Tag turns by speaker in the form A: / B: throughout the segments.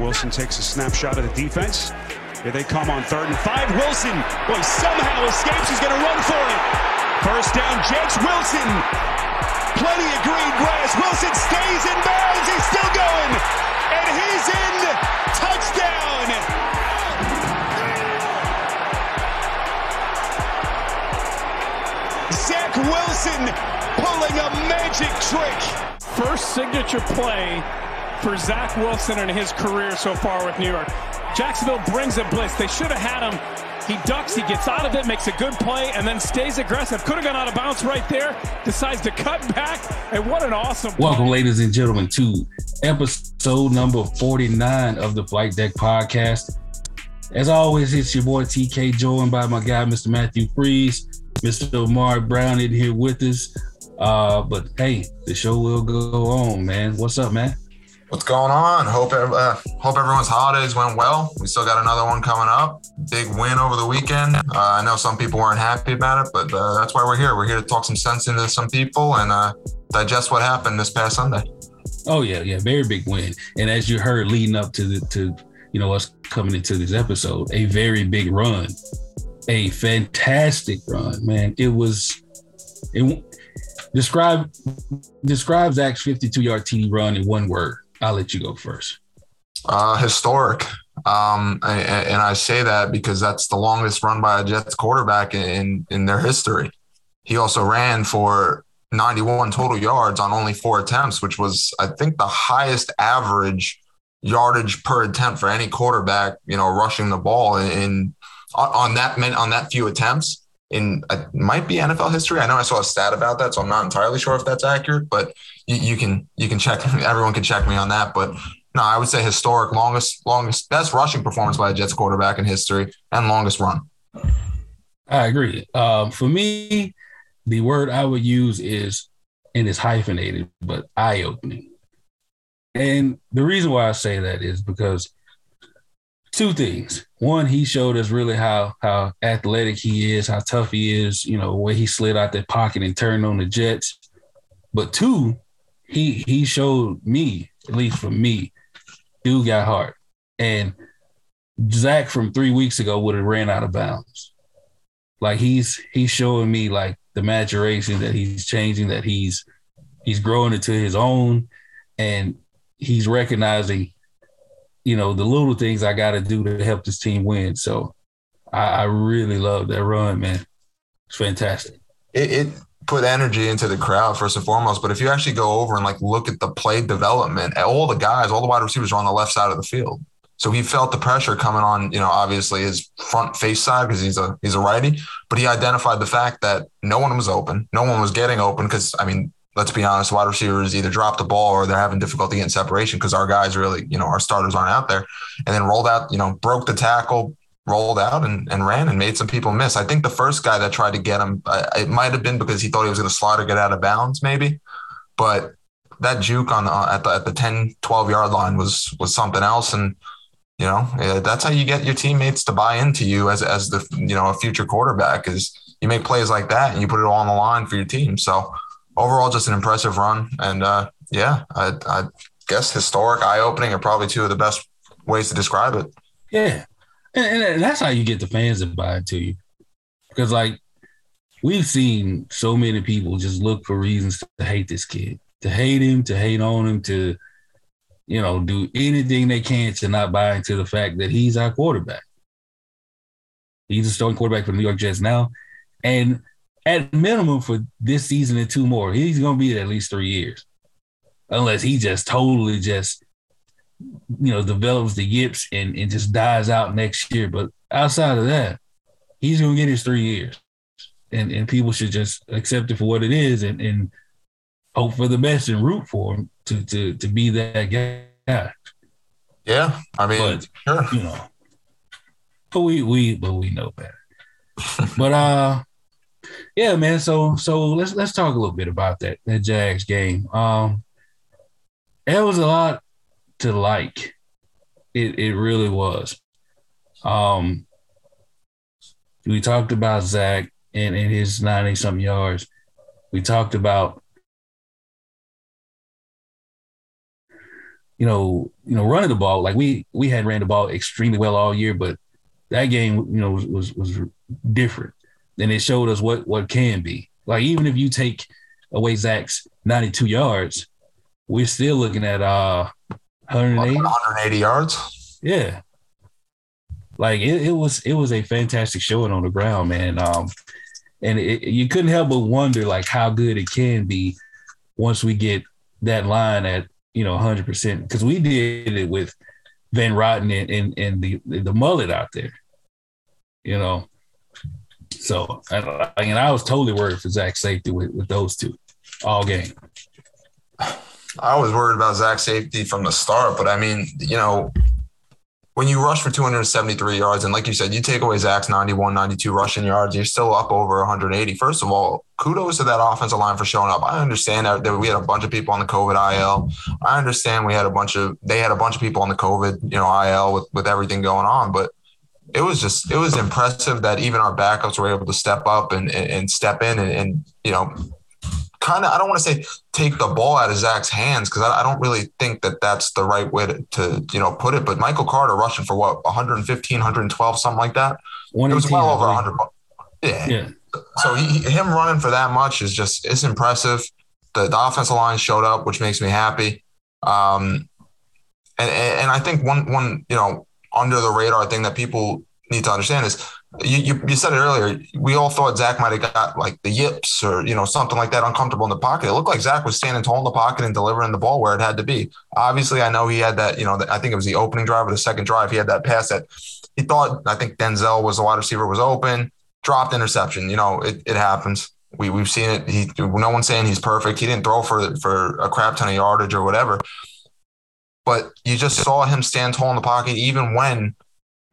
A: Wilson takes a snapshot of the defense. Here they come on third and five. Wilson, boy, somehow escapes. He's going to run for it. First down, Jets. Wilson. Plenty of green grass. Wilson stays in bounds. He's still going. And he's in. Touchdown. Zach Wilson pulling a magic trick.
B: First signature play for Zach Wilson in his career so far with New York. Jacksonville brings a blitz. They should have had him. He ducks, he gets out of it, makes a good play, and then stays aggressive. Could have gone out of bounds right there. Decides to cut back, and what an awesome.
C: Welcome, play. ladies and gentlemen, to episode number 49 of the Flight Deck Podcast. As always, it's your boy TK, joined by my guy, Mr. Matthew Freeze, Mr. Mark Brown in here with us. Uh, but hey, the show will go on, man. What's up, man?
D: What's going on? Hope uh, hope everyone's holidays went well. We still got another one coming up. Big win over the weekend. Uh, I know some people weren't happy about it, but uh, that's why we're here. We're here to talk some sense into some people and uh, digest what happened this past Sunday.
C: Oh yeah, yeah, very big win. And as you heard, leading up to the to you know us coming into this episode, a very big run, a fantastic run, man. It was it describe describe Zach's 52 yard TD run in one word I'll let you go first.
D: Uh, historic. Um, and, and, I say that because that's the longest run by a Jets quarterback in, in their history. He also ran for 91 total yards on only four attempts, which was, I think, the highest average yardage per attempt for any quarterback, you know, rushing the ball in, in on that on that few attempts in uh, might be NFL history. I know I saw a stat about that, so I'm not entirely sure if that's accurate, but you, you can you can check. Everyone can check me on that, but no, I would say historic, longest, longest, best rushing performance by a Jets quarterback in history, and longest run.
C: I agree. Um, for me, the word I would use is, and it's hyphenated, but eye opening. And the reason why I say that is because two things. One, he showed us really how how athletic he is, how tough he is, you know, where he slid out that pocket and turned on the Jets. But two, he he showed me, at least for me, dude got heart. And Zach from three weeks ago would have ran out of bounds. Like he's he's showing me like the maturation that he's changing, that he's he's growing into his own, and he's recognizing you know, the little things I got to do to help this team win. So I, I really love that run, man. It's fantastic.
D: It, it, put energy into the crowd first and foremost. But if you actually go over and like look at the play development, all the guys, all the wide receivers are on the left side of the field. So he felt the pressure coming on, you know, obviously his front face side because he's a he's a righty, but he identified the fact that no one was open, no one was getting open because I mean let's be honest, wide receivers either drop the ball or they're having difficulty getting separation because our guys really, you know, our starters aren't out there. And then rolled out, you know, broke the tackle, rolled out and, and ran and made some people miss. I think the first guy that tried to get him, it might have been because he thought he was going to slide or get out of bounds, maybe. But that juke on uh, at the at the 10, 12 yard line was was something else. And you know, that's how you get your teammates to buy into you as as the you know a future quarterback is you make plays like that and you put it all on the line for your team. So overall, just an impressive run. And uh, yeah, I, I guess historic, eye opening are probably two of the best ways to describe it.
C: Yeah. And, and, that's how you get the fans to buy into you. Because, like, we've seen so many people just look for reasons to hate this kid, to hate him, to hate on him, to, you know, do anything they can to not buy into the fact that he's our quarterback. He's a starting quarterback for the New York Jets now. And at minimum for this season and two more. He's going to be at least three years, unless he just totally just you know develops the yips and, and just dies out next year. But outside of that, he's going to get his three years, and and people should just accept it for what it is and and hope for the best and root for him to to to be that guy.
D: Yeah, I mean,
C: but, sure. you know, but we we but we know better. but uh yeah, man. So so let's let's talk a little bit about that that Jags game. Um, it was a lot to like. It it really was. Um, We talked about Zach and, and his 90 something yards. We talked about you know, you know, running the ball. Like we we had ran the ball extremely well all year, but that game, you know, was was, was different. And it showed us what what can be. Like even if you take away Zach's 92 yards, we're still looking at uh 180.
D: 180 yards.
C: Yeah. Like it, it was it was a fantastic showing on the ground, man. Um and it, you couldn't help but wonder like how good it can be once we get that line at you know 100 percent because we did it with Van Roten and, and, and the the mullet out there, you know. So and, and I was totally worried for Zach's safety with, with those two all game.
D: I was worried about Zach's safety from the start, but I mean, you know, when you rush for 273 yards, and like you said, you take away Zach's 91, 92 rushing yards, you're still up over 180. First of all, kudos to that offensive line for showing up. I understand that we had a bunch of people on the COVID IL. I understand we had a bunch of they had a bunch of people on the COVID, you know, IL with with everything going on, but it was just it was impressive that even our backups were able to step up and and, and step in and, and you know kind of I don't want to say take the ball out of Zach's hands because I, I, don't really think that that's the right way to, to, you know put it. But Michael Carter rushing for what 115, 112, something like that. It was well over 100. Yeah. yeah. So he, him running for that much is just it's impressive. The, the offensive line showed up, which makes me happy. Um, and, and I think one one you know under the radar thing that people need to understand is you, you, you, said it earlier. We all thought Zach might have got like the yips or you know something like that, uncomfortable in the pocket. It looked like Zach was standing tall in the pocket and delivering the ball where it had to be. Obviously, I know he had that. You know, I think it was the opening drive or the second drive. He had that pass that he thought. I think Denzel was the wide receiver was open, dropped interception. You know, it, it happens. We we've seen it. He no one's saying he's perfect. He didn't throw for for a crap ton of yardage or whatever. But you just saw him stand tall in the pocket, even when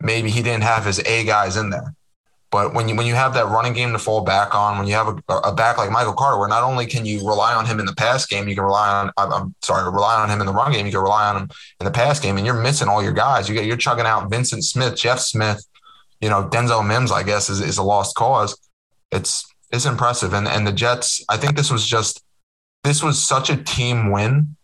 D: maybe he didn't have his A guys in there. But when you when you have that running game to fall back on, when you have a, a back like Michael Carter, where not only can you rely on him in the pass game, you can rely on I'm, I'm, sorry, rely on him in the run game, you can rely on him in the pass game, and you're missing all your guys. You get you're chugging out Vyncint Smith, Jeff Smith, you know Denzel Mims. I guess is, is a lost cause. It's it's impressive, and and the Jets. I think this was just this was such a team win,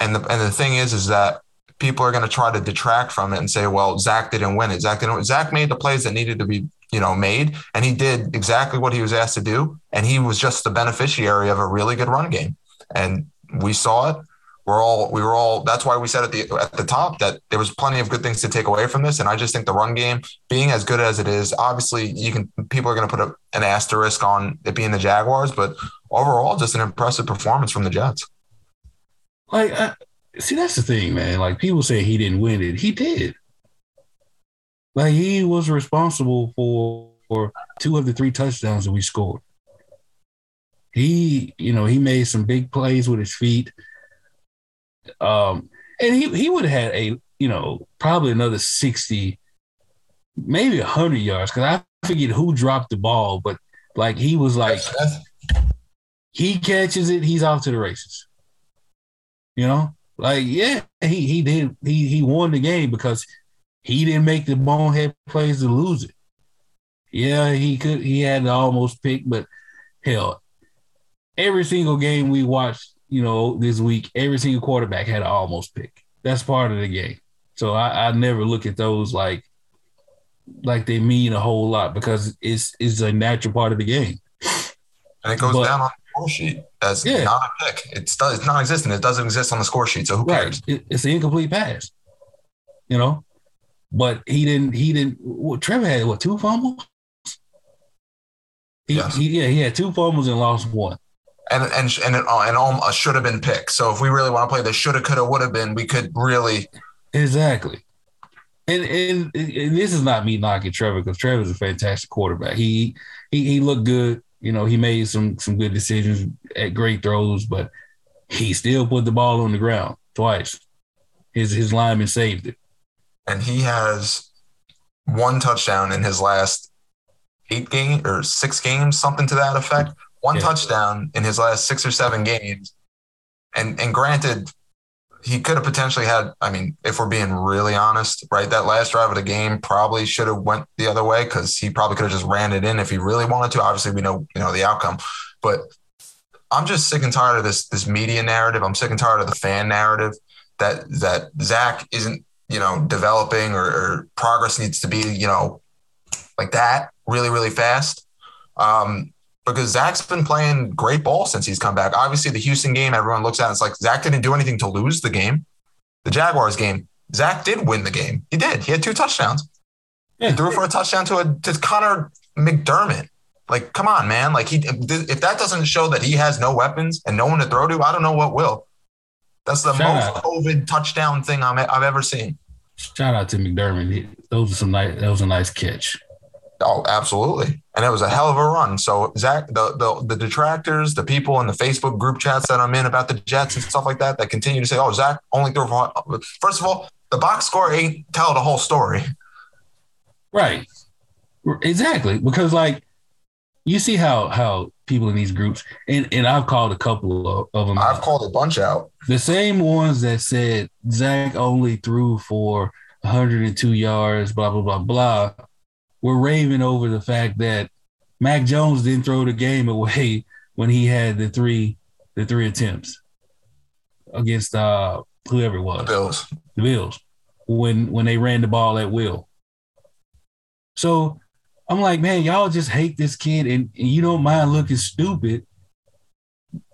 D: and the and the thing is is that people are going to try to detract from it and say, well, Zach didn't win it. Zach didn't. Zach made the plays that needed to be, you know, made, and he did exactly what he was asked to do, and he was just the beneficiary of a really good run game, and we saw it. We're all we were all. That's why we said at the at the top that there was plenty of good things to take away from this, and I just think the run game being as good as it is, obviously you can people are going to put a, an asterisk on it being the Jaguars, but overall, just an impressive performance from the Jets.
C: Like. Uh- see, that's the thing, man. Like people say he didn't win it. He did. Like he was responsible for, for two of the three touchdowns that we scored. He, you know, he made some big plays with his feet. Um, and he he would have had a, you know, probably another 60, maybe hundred yards. Cause I forget who dropped the ball, but like he was like he catches it, he's off to the races. You know? Like, yeah, he he did he he won the game because he didn't make the bonehead plays to lose it. Yeah, he could he had to almost pick, but hell, every single game we watched, you know, this week, every single quarterback had an almost pick. That's part of the game. So I, I never look at those like like they mean a whole lot because it's it's a natural part of the game.
D: And it goes but, down on score sheet as yeah. not a pick. It's it's non-existent. It doesn't exist on the score sheet. So who cares?
C: Right. It's an incomplete pass. You know, but he didn't. He didn't. Well, Trevor had what two fumbles? He, yes. he, yeah, he had two fumbles and lost one.
D: And and and it, uh, and all uh, should have been picked. So if we really want to play the shoulda, coulda, would have been, we could really
C: exactly. And, and, and this is not me knocking Trevor because Trevor's a fantastic quarterback. He he he looked good you know, he made some some good decisions at great throws, but he still put the ball on the ground twice. His his lineman saved it.
D: And he has one touchdown in his last eight games or six games, something to that effect. One yeah. touchdown in his last six or seven games. And and granted, he could have potentially had. I mean, if we're being really honest, right, that last drive of the game probably should have went the other way because he probably could have just ran it in if he really wanted to. Obviously, we know you know the outcome, but I'm just sick and tired of this this media narrative. I'm sick and tired of the fan narrative that that Zach isn't you know developing or, or progress needs to be you know like that really really fast. Um, because Zach's been playing great ball since he's come back. Obviously, the Houston game, everyone looks at it, it's like Zach didn't do anything to lose the game. The Jaguars game, Zach did win the game. He did. He had two touchdowns. Yeah. He threw for a touchdown to a to Conor McDermott. Like, come on, man. Like he if that doesn't show that he has no weapons and no one to throw to, I don't know what will. That's the Shout most out. COVID touchdown thing i have ever seen.
C: Shout out to McDermott. Those are some nice. That was a nice catch.
D: Oh, absolutely. And it was a hell of a run. So Zach, the, the the detractors, the people in the Facebook group chats that I'm in about the Jets and stuff like that, that continue to say, "Oh, Zach only threw for." First of all, the box score ain't tell the whole story.
C: Right. Exactly. Because like you see how how people in these groups and and I've called a couple of, of them.
D: I've out. called a bunch out.
C: The same ones that said Zach only threw for 102 yards, blah blah blah blah were raving over the fact that Mac Jones didn't throw the game away when he had the three the three attempts against uh whoever it was.
D: The Bills.
C: The Bills. When when they ran the ball at will. So I'm like, man, y'all just hate this kid and, and you don't mind looking stupid,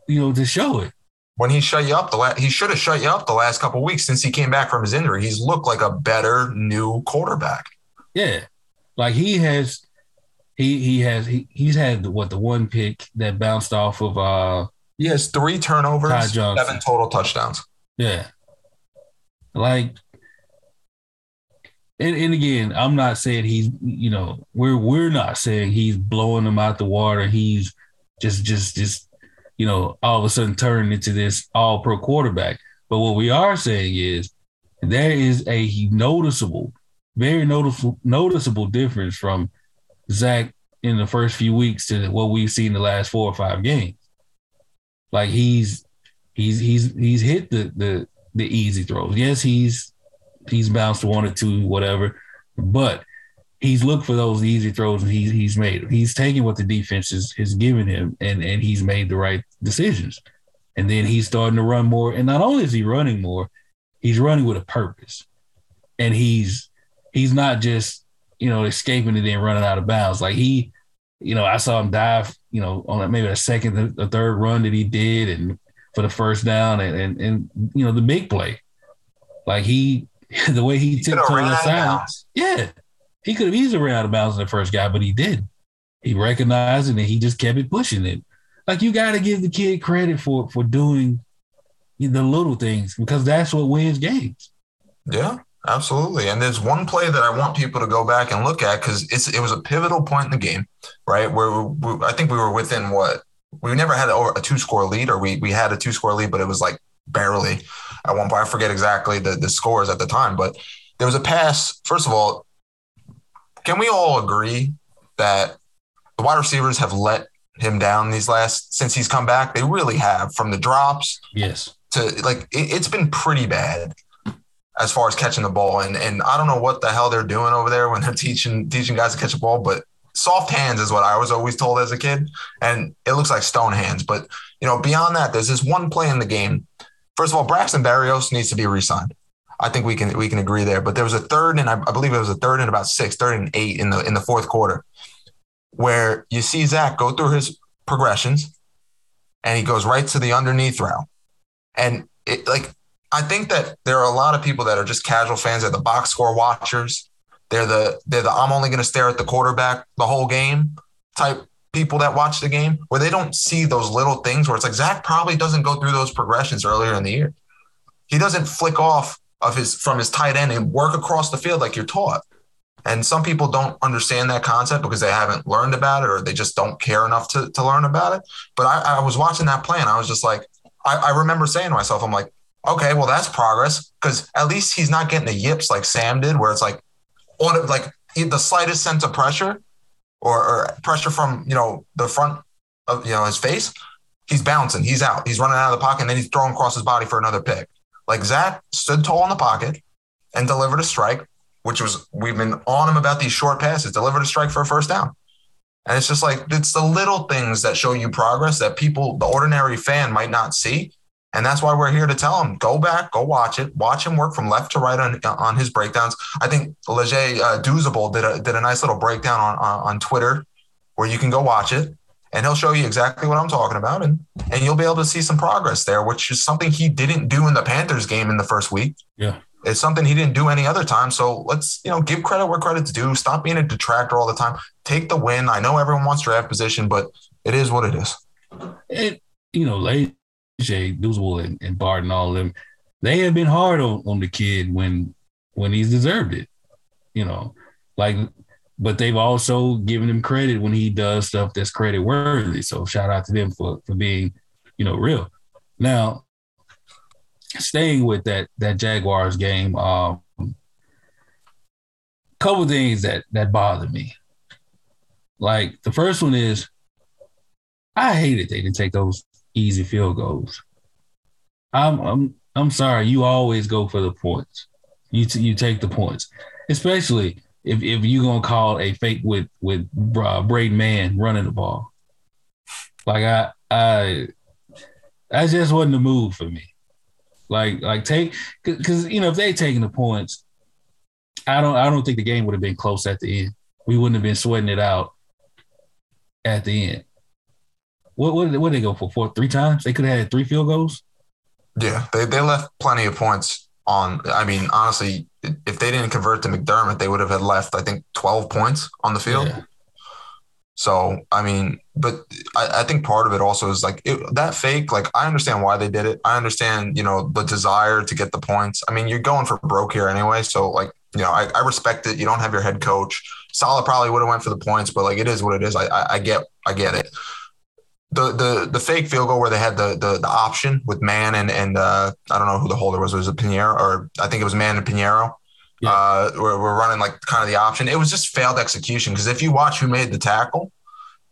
C: you know, to show it.
D: When he shut you up the last, he should have shut you up the last couple weeks since he came back from his injury. He's looked like a better new quarterback.
C: Yeah. Like he has, he he has he, he's had what the one pick that bounced off of. uh
D: He has three turnovers, seven total touchdowns.
C: Yeah, like, and and again, I'm not saying he's you know we're we're not saying he's blowing them out the water. He's just just just you know all of a sudden turned into this all pro quarterback. But what we are saying is there is a noticeable very noticeable noticeable difference from Zach in the first few weeks to what we've seen the last four or five games. Like he's he's he's he's hit the the the easy throws. Yes, he's he's bounced one or two, whatever, but he's looked for those easy throws and he's he's made. He's taking what the defense is is giving him and and he's made the right decisions. And then he's starting to run more. And not only is he running more, he's running with a purpose. And he's he's not just you know escaping it and then running out of bounds. Like he, you know, I saw him dive, you know, on maybe a second, the third run that he did, and for the first down, and and, and you know the big play, like he, the way he tiptoed aside, yeah, he could have easily ran out of bounds in the first guy, but he did. He recognized it and he just kept it pushing it. Like you got to give the kid credit for for doing the little things because that's what wins games.
D: Yeah. Absolutely. And there's one play that I want people to go back and look at because it's it was a pivotal point in the game, right? Where we, I think we were within what we never had a, a two score lead, or we we had a two score lead, but it was like barely at one point. I forget exactly the the scores at the time, but there was a pass. First of all, can we all agree that the wide receivers have let him down these last since he's come back? They really have from the drops.
C: Yes.
D: To like it, it's been pretty bad as far as catching the ball. And and I don't know what the hell they're doing over there when they're teaching teaching guys to catch a ball, but soft hands is what I was always told as a kid. And it looks like stone hands. But you know, beyond that, there's this one play in the game. First of all, Braxton Berrios needs to be re-signed. I think we can we can agree there. But there was a third, and I, I believe it was a third and about six, third and eight in the in the fourth quarter, where you see Zach go through his progressions, and he goes right to the underneath route, and it like I think that there are a lot of people that are just casual fans. They're the box score watchers. They're the they're the I'm only going to stare at the quarterback the whole game type people that watch the game, where they don't see those little things where it's like Zach probably doesn't go through those progressions earlier in the year. He doesn't flick off of his from his tight end and work across the field like you're taught. And some people don't understand that concept because they haven't learned about it or they just don't care enough to, to learn about it. But I, I was watching that play and I was just like, I, I remember saying to myself, I'm like, okay, well, that's progress because at least he's not getting the yips like Sam did, where it's like on like the slightest sense of pressure or, or pressure from you know the front of you know his face, he's bouncing, he's out, he's running out of the pocket, and then he's throwing across his body for another pick. Like Zach stood tall in the pocket and delivered a strike, which was we've been on him about these short passes, delivered a strike for a first down. And it's just like it's the little things that show you progress that people, the ordinary fan, might not see. And that's why we're here to tell him go back, go watch it, watch him work from left to right on on his breakdowns. I think Leger uh, Douzable did a did a nice little breakdown on, on on Twitter where you can go watch it, and he'll show you exactly what I'm talking about, and and you'll be able to see some progress there, which is something he didn't do in the Panthers game in the first week.
C: Yeah.
D: It's something he didn't do any other time. So let's, you know, give credit where credit's due. Stop being a detractor all the time. Take the win. I know everyone wants draft position, but it is what it is.
C: And you know, Leger, Douzable, and, and Barton, all of them, they have been hard on, on the kid when when he's deserved it. You know, like, but they've also given him credit when he does stuff that's credit worthy. So shout out to them for for being, you know, real. Now, staying with that that Jaguars game, um, couple things that that bother me. Like the first one is, I hated they didn't take those easy field goals. I'm I'm I'm sorry, you always go for the points. You t- you take the points, especially if if you're gonna call a fake with with uh, Braden Mann running the ball. Like I I that just wasn't the move for me. Like like take because you know if they taking the points, I don't I don't think the game would have been close at the end. We wouldn't have been sweating it out at the end. What what did, what did they go for? Four three times? They could have had three field goals.
D: Yeah, they they left plenty of points on. I mean, honestly, if they didn't convert to McDermott, they would have had left. I think twelve points on the field.
C: Yeah.
D: So I mean, but I, I think part of it also is like it, that fake. Like I understand why they did it. I understand, you know, the desire to get the points. I mean, you're going for broke here anyway. So like, you know, I, I respect it. You don't have your head coach. Salah probably would have went for the points, but like it is what it is. I, I, I get I get it. The the the fake field goal where they had the the, the option with Mann and and uh, I don't know who the holder was. Was it Piñeiro or I think it was Mann and Piñeiro.
C: Yeah.
D: Uh, we're, we're running like kind of the option. It was just failed execution because if you watch who made the tackle,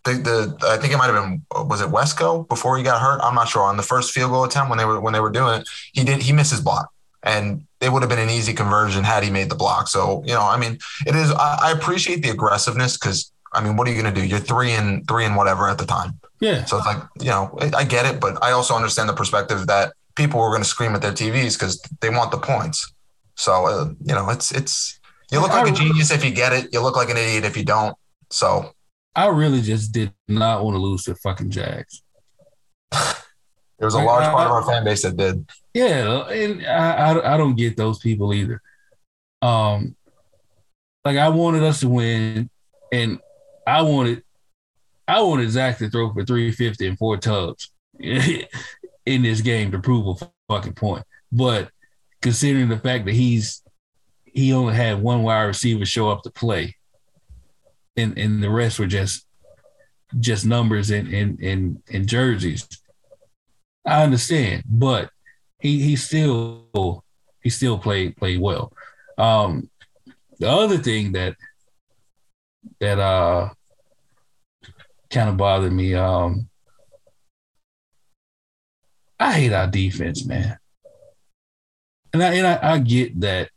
D: the, the I think it might have been was it Wesco before he got hurt. I'm not sure on the first field goal attempt when they were when they were doing it. He did he missed his block and it would have been an easy conversion had he made the block. So you know, I mean, it is. I, I appreciate the aggressiveness because I mean, what are you going to do? You're three and three and whatever at the time.
C: Yeah.
D: So it's like you know, I, I get it, but I also understand the perspective that people were going to scream at their TVs because they want the points. So uh, you know, it's it's you look like a genius if you get it. You look like an idiot if you don't. So
C: I really just did not want to lose to fucking Jags.
D: there was a large part of our fan base that did.
C: Yeah, and I, I I don't get those people either. Um, like I wanted us to win, and I wanted I wanted Zach to throw for three fifty and four tubs in this game to prove a fucking point. But considering the fact that he's he only had one wide receiver show up to play, and and the rest were just just numbers and and and, and jerseys. I understand, but he he still he still played played well. Um, the other thing that that uh kind of bothered me, um, I hate our defense, man. And I and I, I get that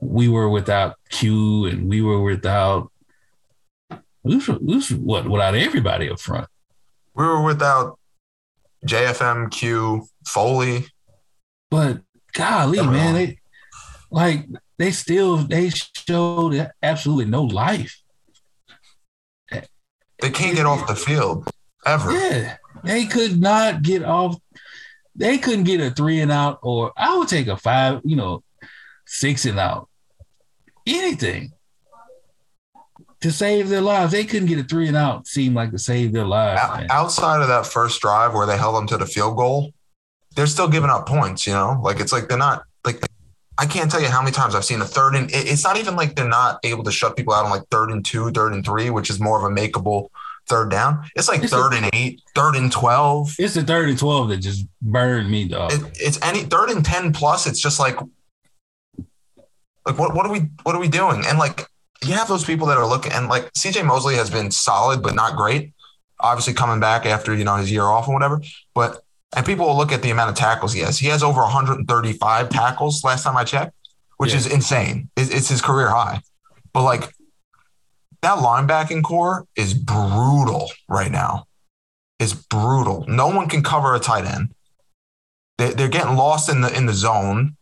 C: we were without Q and we were without was what without everybody up front.
D: We were without JFM, Q, Foley.
C: But golly, man, they like they still they showed absolutely no life.
D: They can't get off the field ever.
C: Yeah, they could not get off. They couldn't get a three and out, or I would take a five, you know, six and out. Anything to save their lives. They couldn't get a three and out. Seemed like to save their lives. Man.
D: outside of that first drive where they held them to the field goal, they're still giving up points. You know, like it's like they're not I can't tell you how many times I've seen a third and it's not even like they're not able to shut people out on like third and two, third and three, which is more of a makeable third down. It's like
C: It's
D: third and eight, third and twelve.
C: It's the third and twelve that just burned me, dog.
D: It, it's any third and ten plus. It's just like like what what are we what are we doing? And like you have those people that are looking and like CJ Mosley has been solid but not great. Obviously coming back after you know his year off and whatever. But And people will look at the amount of tackles he has. He has over 135 tackles last time I checked, which
C: Yeah.
D: is insane. It's, it's his career high. But like that linebacking corps is brutal right now. Is brutal. No one can cover a tight end. They, they're getting lost in the in the zone,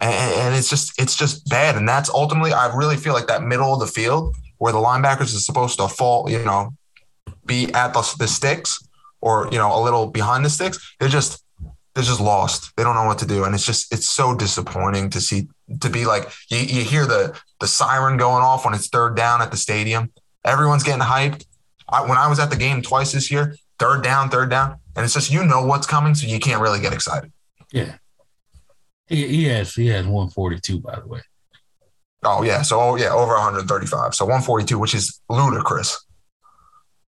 D: and, and it's just it's just bad. And that's ultimately, I really feel like that middle of the field where the linebackers are supposed to fall, you know, be at the, the sticks or you know a little behind the sticks. They're just they're just lost. They don't know what to do, and it's just it's so disappointing to see to be like you, you hear the the siren going off when it's third down at the stadium. Everyone's getting hyped. I, when I was at the game twice this year, third down, third down, and it's just you know what's coming, so you can't really get excited.
C: Yeah. He, he has he has 142, by the way.
D: Oh yeah, so oh, yeah, over 135, so 142, which is ludicrous.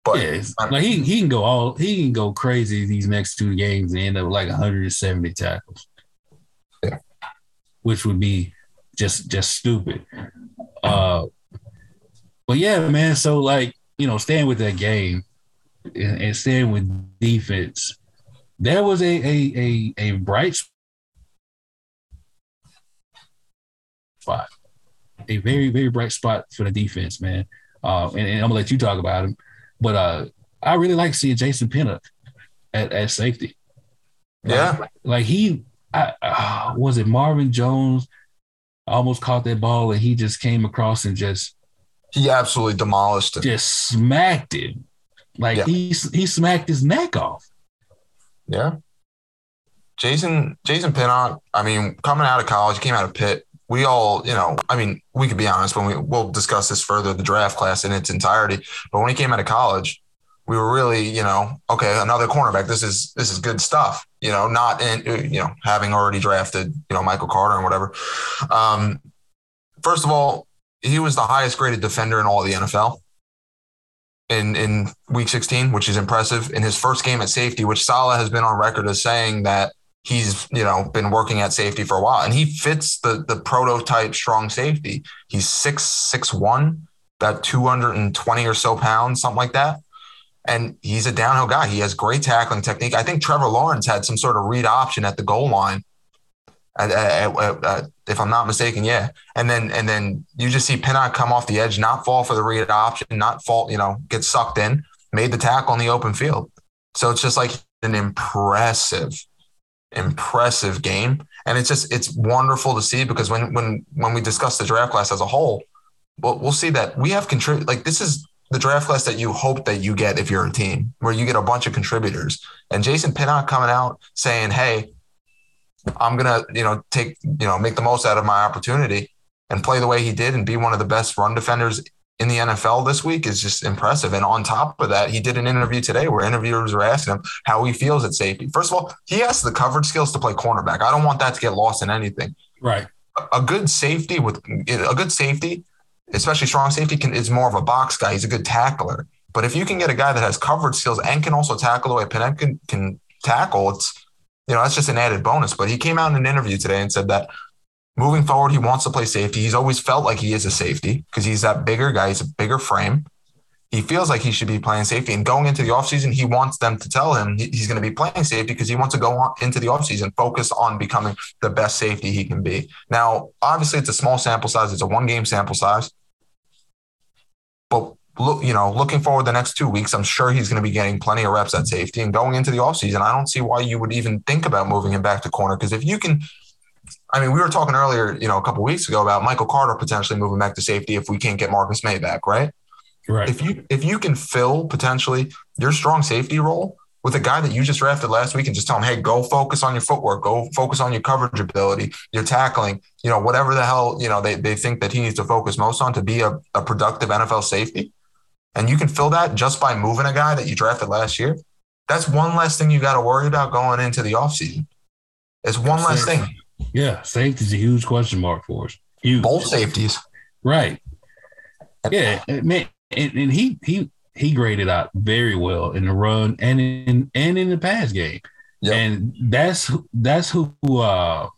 D: But
C: yeah, like he he can go all he can go crazy these next two games and end up like 170 tackles.
D: Yeah.
C: Which would be just just stupid. Uh but yeah, man. So like, you know, staying with that game and, and staying with defense, there was a a a, a bright spot. A very, very bright spot for the defense, man. Uh, and, and I'm gonna let you talk about him. But uh, I really like seeing Jason Pinnock at, at safety.
D: yeah,
C: Like he, I, uh, was it Marvin Jones? Almost caught that ball and he just came across and just
D: he absolutely demolished it.
C: just smacked it, Like
D: Yeah.
C: he he smacked his neck off.
D: Yeah. Jason Jason Pinnock, I mean, coming out of college, came out of Pitt. We all, you know, I mean, we could be honest when we we'll discuss this further, the draft class in its entirety. But when he came out of college, we were really, you know, okay, another cornerback. This is this is good stuff. You know, not in you know having already drafted, you know, Michael Carter and whatever. Um, first of all, he was the highest graded defender in all the NFL in in week 16, which is impressive. In his first game at safety, which Salah has been on record as saying that he's you know been working at safety for a while, and he fits the the prototype strong safety. He's six six one, about 220 or so pounds, something like that. And he's a downhill guy. He has great tackling technique. I think Trevor Lawrence had some sort of read option at the goal line. If I'm not mistaken, yeah. And then and then you just see Pinnock come off the edge, not fall for the read option, not fall, you know, get sucked in, made the tackle in the open field. So it's just like an impressive, impressive game. And it's just it's wonderful to see because when when when we discuss the draft class as a whole, we'll, we'll see that we have contribute like this is the draft class that you hope that you get if you're a team, where you get a bunch of contributors. And Jason Pinnock coming out saying, Hey, I'm gonna, you know, take, you know, make the most out of my opportunity and play the way he did and be one of the best run defenders in the NFL this week is just impressive. And on top of that, he did an interview today where interviewers were asking him how he feels at safety. First of all, he has the coverage skills to play cornerback. I don't want that to get lost in anything.
C: Right.
D: A good safety with a good safety, especially strong safety, can is more of a box guy. He's a good tackler. But if you can get a guy that has coverage skills and can also tackle the way Pinnock can, can tackle, it's you know that's just an added bonus. But he came out in an interview today and said that moving forward, he wants to play safety. He's always felt like he is a safety because he's that bigger guy. He's a bigger frame. He feels like he should be playing safety. And going into the offseason, he wants them to tell him he's going to be playing safety because he wants to go into the offseason, focus on becoming the best safety he can be. Now, obviously, it's a small sample size, it's a one game sample size. But look, you know, looking forward the next two weeks, I'm sure he's going to be getting plenty of reps at safety. And going into the offseason, I don't see why you would even think about moving him back to corner. Because if you can, I mean, we were talking earlier, you know, a couple weeks ago about Michael Carter potentially moving back to safety if we can't get Marcus Maye back, right?
C: Right.
D: If you if you can fill potentially your strong safety role with a guy that you just drafted last week and just tell him, hey, go focus on your footwork, go focus on your coverage ability, your tackling, you know, whatever the hell, you know, they, they think that he needs to focus most on to be a, a productive NFL safety. And you can fill that just by moving a guy that you drafted last year. That's one less thing you got to worry about going into the offseason. It's one less thing.
C: Yeah. Safety's a huge question mark for us. Huge.
D: Both safeties.
C: Right. Yeah, man, and, and he he he graded out very well in the run and in and in the pass game.
D: Yep.
C: And that's who- that's who uh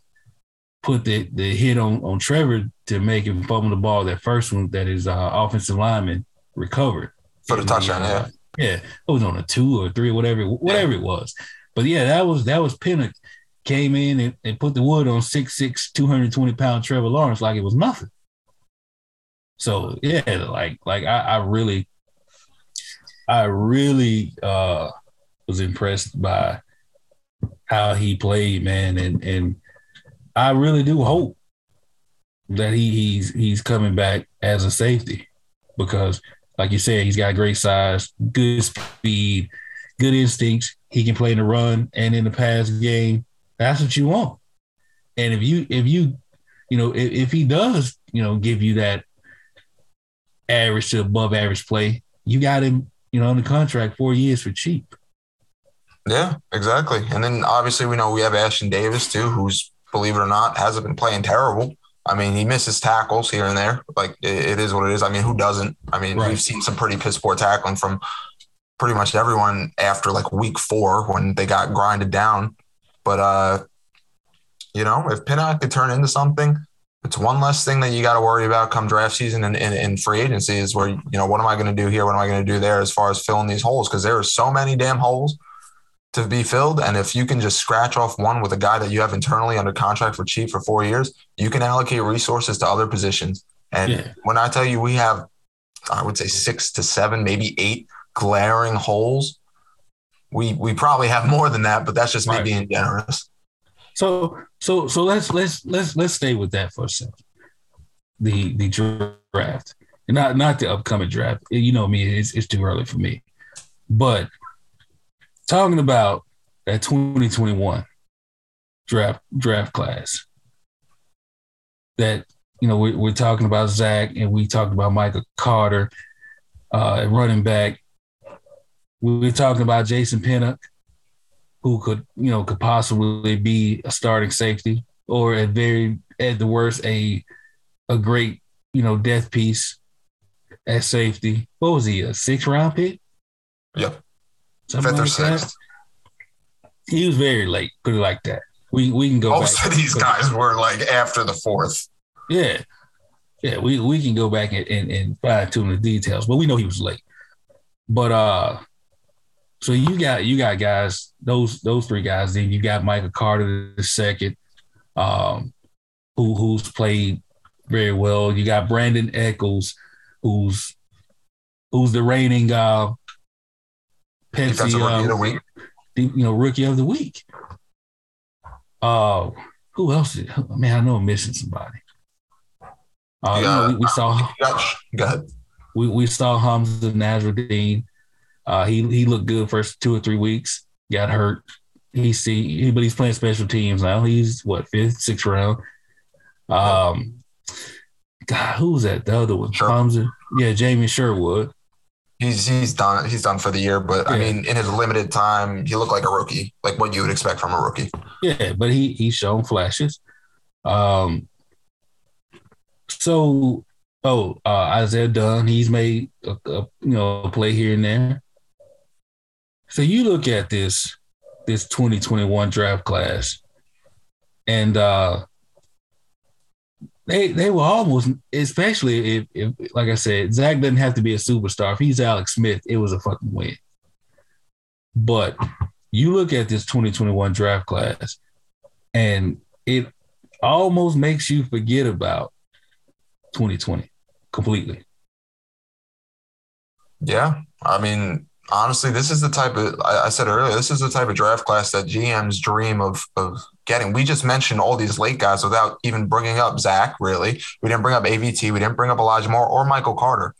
C: put the the hit on on Trevor to make him fumble the ball. That first one that his uh, offensive lineman recovered
D: For the
C: And,
D: touchdown,
C: uh, yeah, it was on a two or three or whatever whatever it was. But yeah, that was that was Pinnock came in and, and put the wood on 6'6", 220 pound Trevor Lawrence like it was nothing. So yeah, like like I, I really I really uh was impressed by how he played, man, and and I really do hope that he he's he's coming back as a safety because, like you said, he's got great size, good speed, good instincts. He can play in the run and in the pass game. That's what you want. And if you if you you know if, if he does you know give you that average to above average play, you got him you know on the contract four years for cheap.
D: Yeah, exactly. And then obviously we know we have Ashtyn Davis too, who's believe it or not hasn't been playing terrible. I mean, he misses tackles here and there. Like it, it is what it is. I mean, who doesn't? I mean, right. we've seen some pretty piss poor tackling from pretty much everyone after like week four when they got grinded down. But uh, you know, if Pinnock could turn into something, it's one less thing that you got to worry about come draft season and in, free agency is where you know what am I going to do here? What am I going to do there? As far as filling these holes, because there are so many damn holes to be filled. And if you can just scratch off one with a guy that you have internally under contract for cheap for four years, you can allocate resources to other positions. And yeah. when I tell you we have, I would say six to seven, maybe eight glaring holes, we we probably have more than that, but that's just right. me being generous.
C: So so so let's let's let's let's stay with that for a second. The the draft. Not not the upcoming draft. You know me, it's, it's too early for me. But talking about that 2021 draft draft class that you know we're, we're talking about Zach and we talked about Michael Carter uh, running back. We are talking about Jason Pinnock, who could you know could possibly be a starting safety or at very at the worst a a great you know death piece at safety. What was he a six round pick?
D: Yep. Something Fifth like or sixth.
C: That. He was very late. Put it like that. We we can go.
D: Most of these guys were like after the fourth.
C: Yeah, yeah. We we can go back and and, and fine tune the details, but we know he was late. But uh, so you got you got guys those those three guys. Then you got Michael Carter the second, um, who who's played very well. You got Brandon Echols, who's who's the reigning uh,
D: Defensive rookie of the week.
C: You know, rookie of the week. Uh, who else? Did, man, I know I'm missing somebody. Uh, you know, we, we, saw.
D: Go
C: We we saw Hamza Nasirildeen. Uh, he he looked good first two or three weeks. Got hurt. He see, he, but he's playing special teams now. He's what fifth, sixth round. Um, God, who was that? The other one, sure. Yeah, Jamie Sherwood.
D: He's he's done he's done for the year, but yeah. I mean, in his limited time, he looked like a rookie, like what you would expect from a rookie.
C: Yeah, but he he's shown flashes. Um. So, oh, uh, Isaiah Dunn, he's made a, a you know a play here and there. So you look at this this 2021 draft class, and uh, they they were almost, especially if, if like I said, Zach doesn't have to be a superstar. If he's Alex Smith, it was a fucking win. But you look at this 2021 draft class, and it almost makes you forget about 2020 completely.
D: Yeah, I mean, honestly, this is the type of I, said earlier. This is the type of draft class that GMs dream of of getting. We just mentioned all these late guys without even bringing up Zach. Really, we didn't bring up AVT. We didn't bring up Elijah Moore or Michael Carter,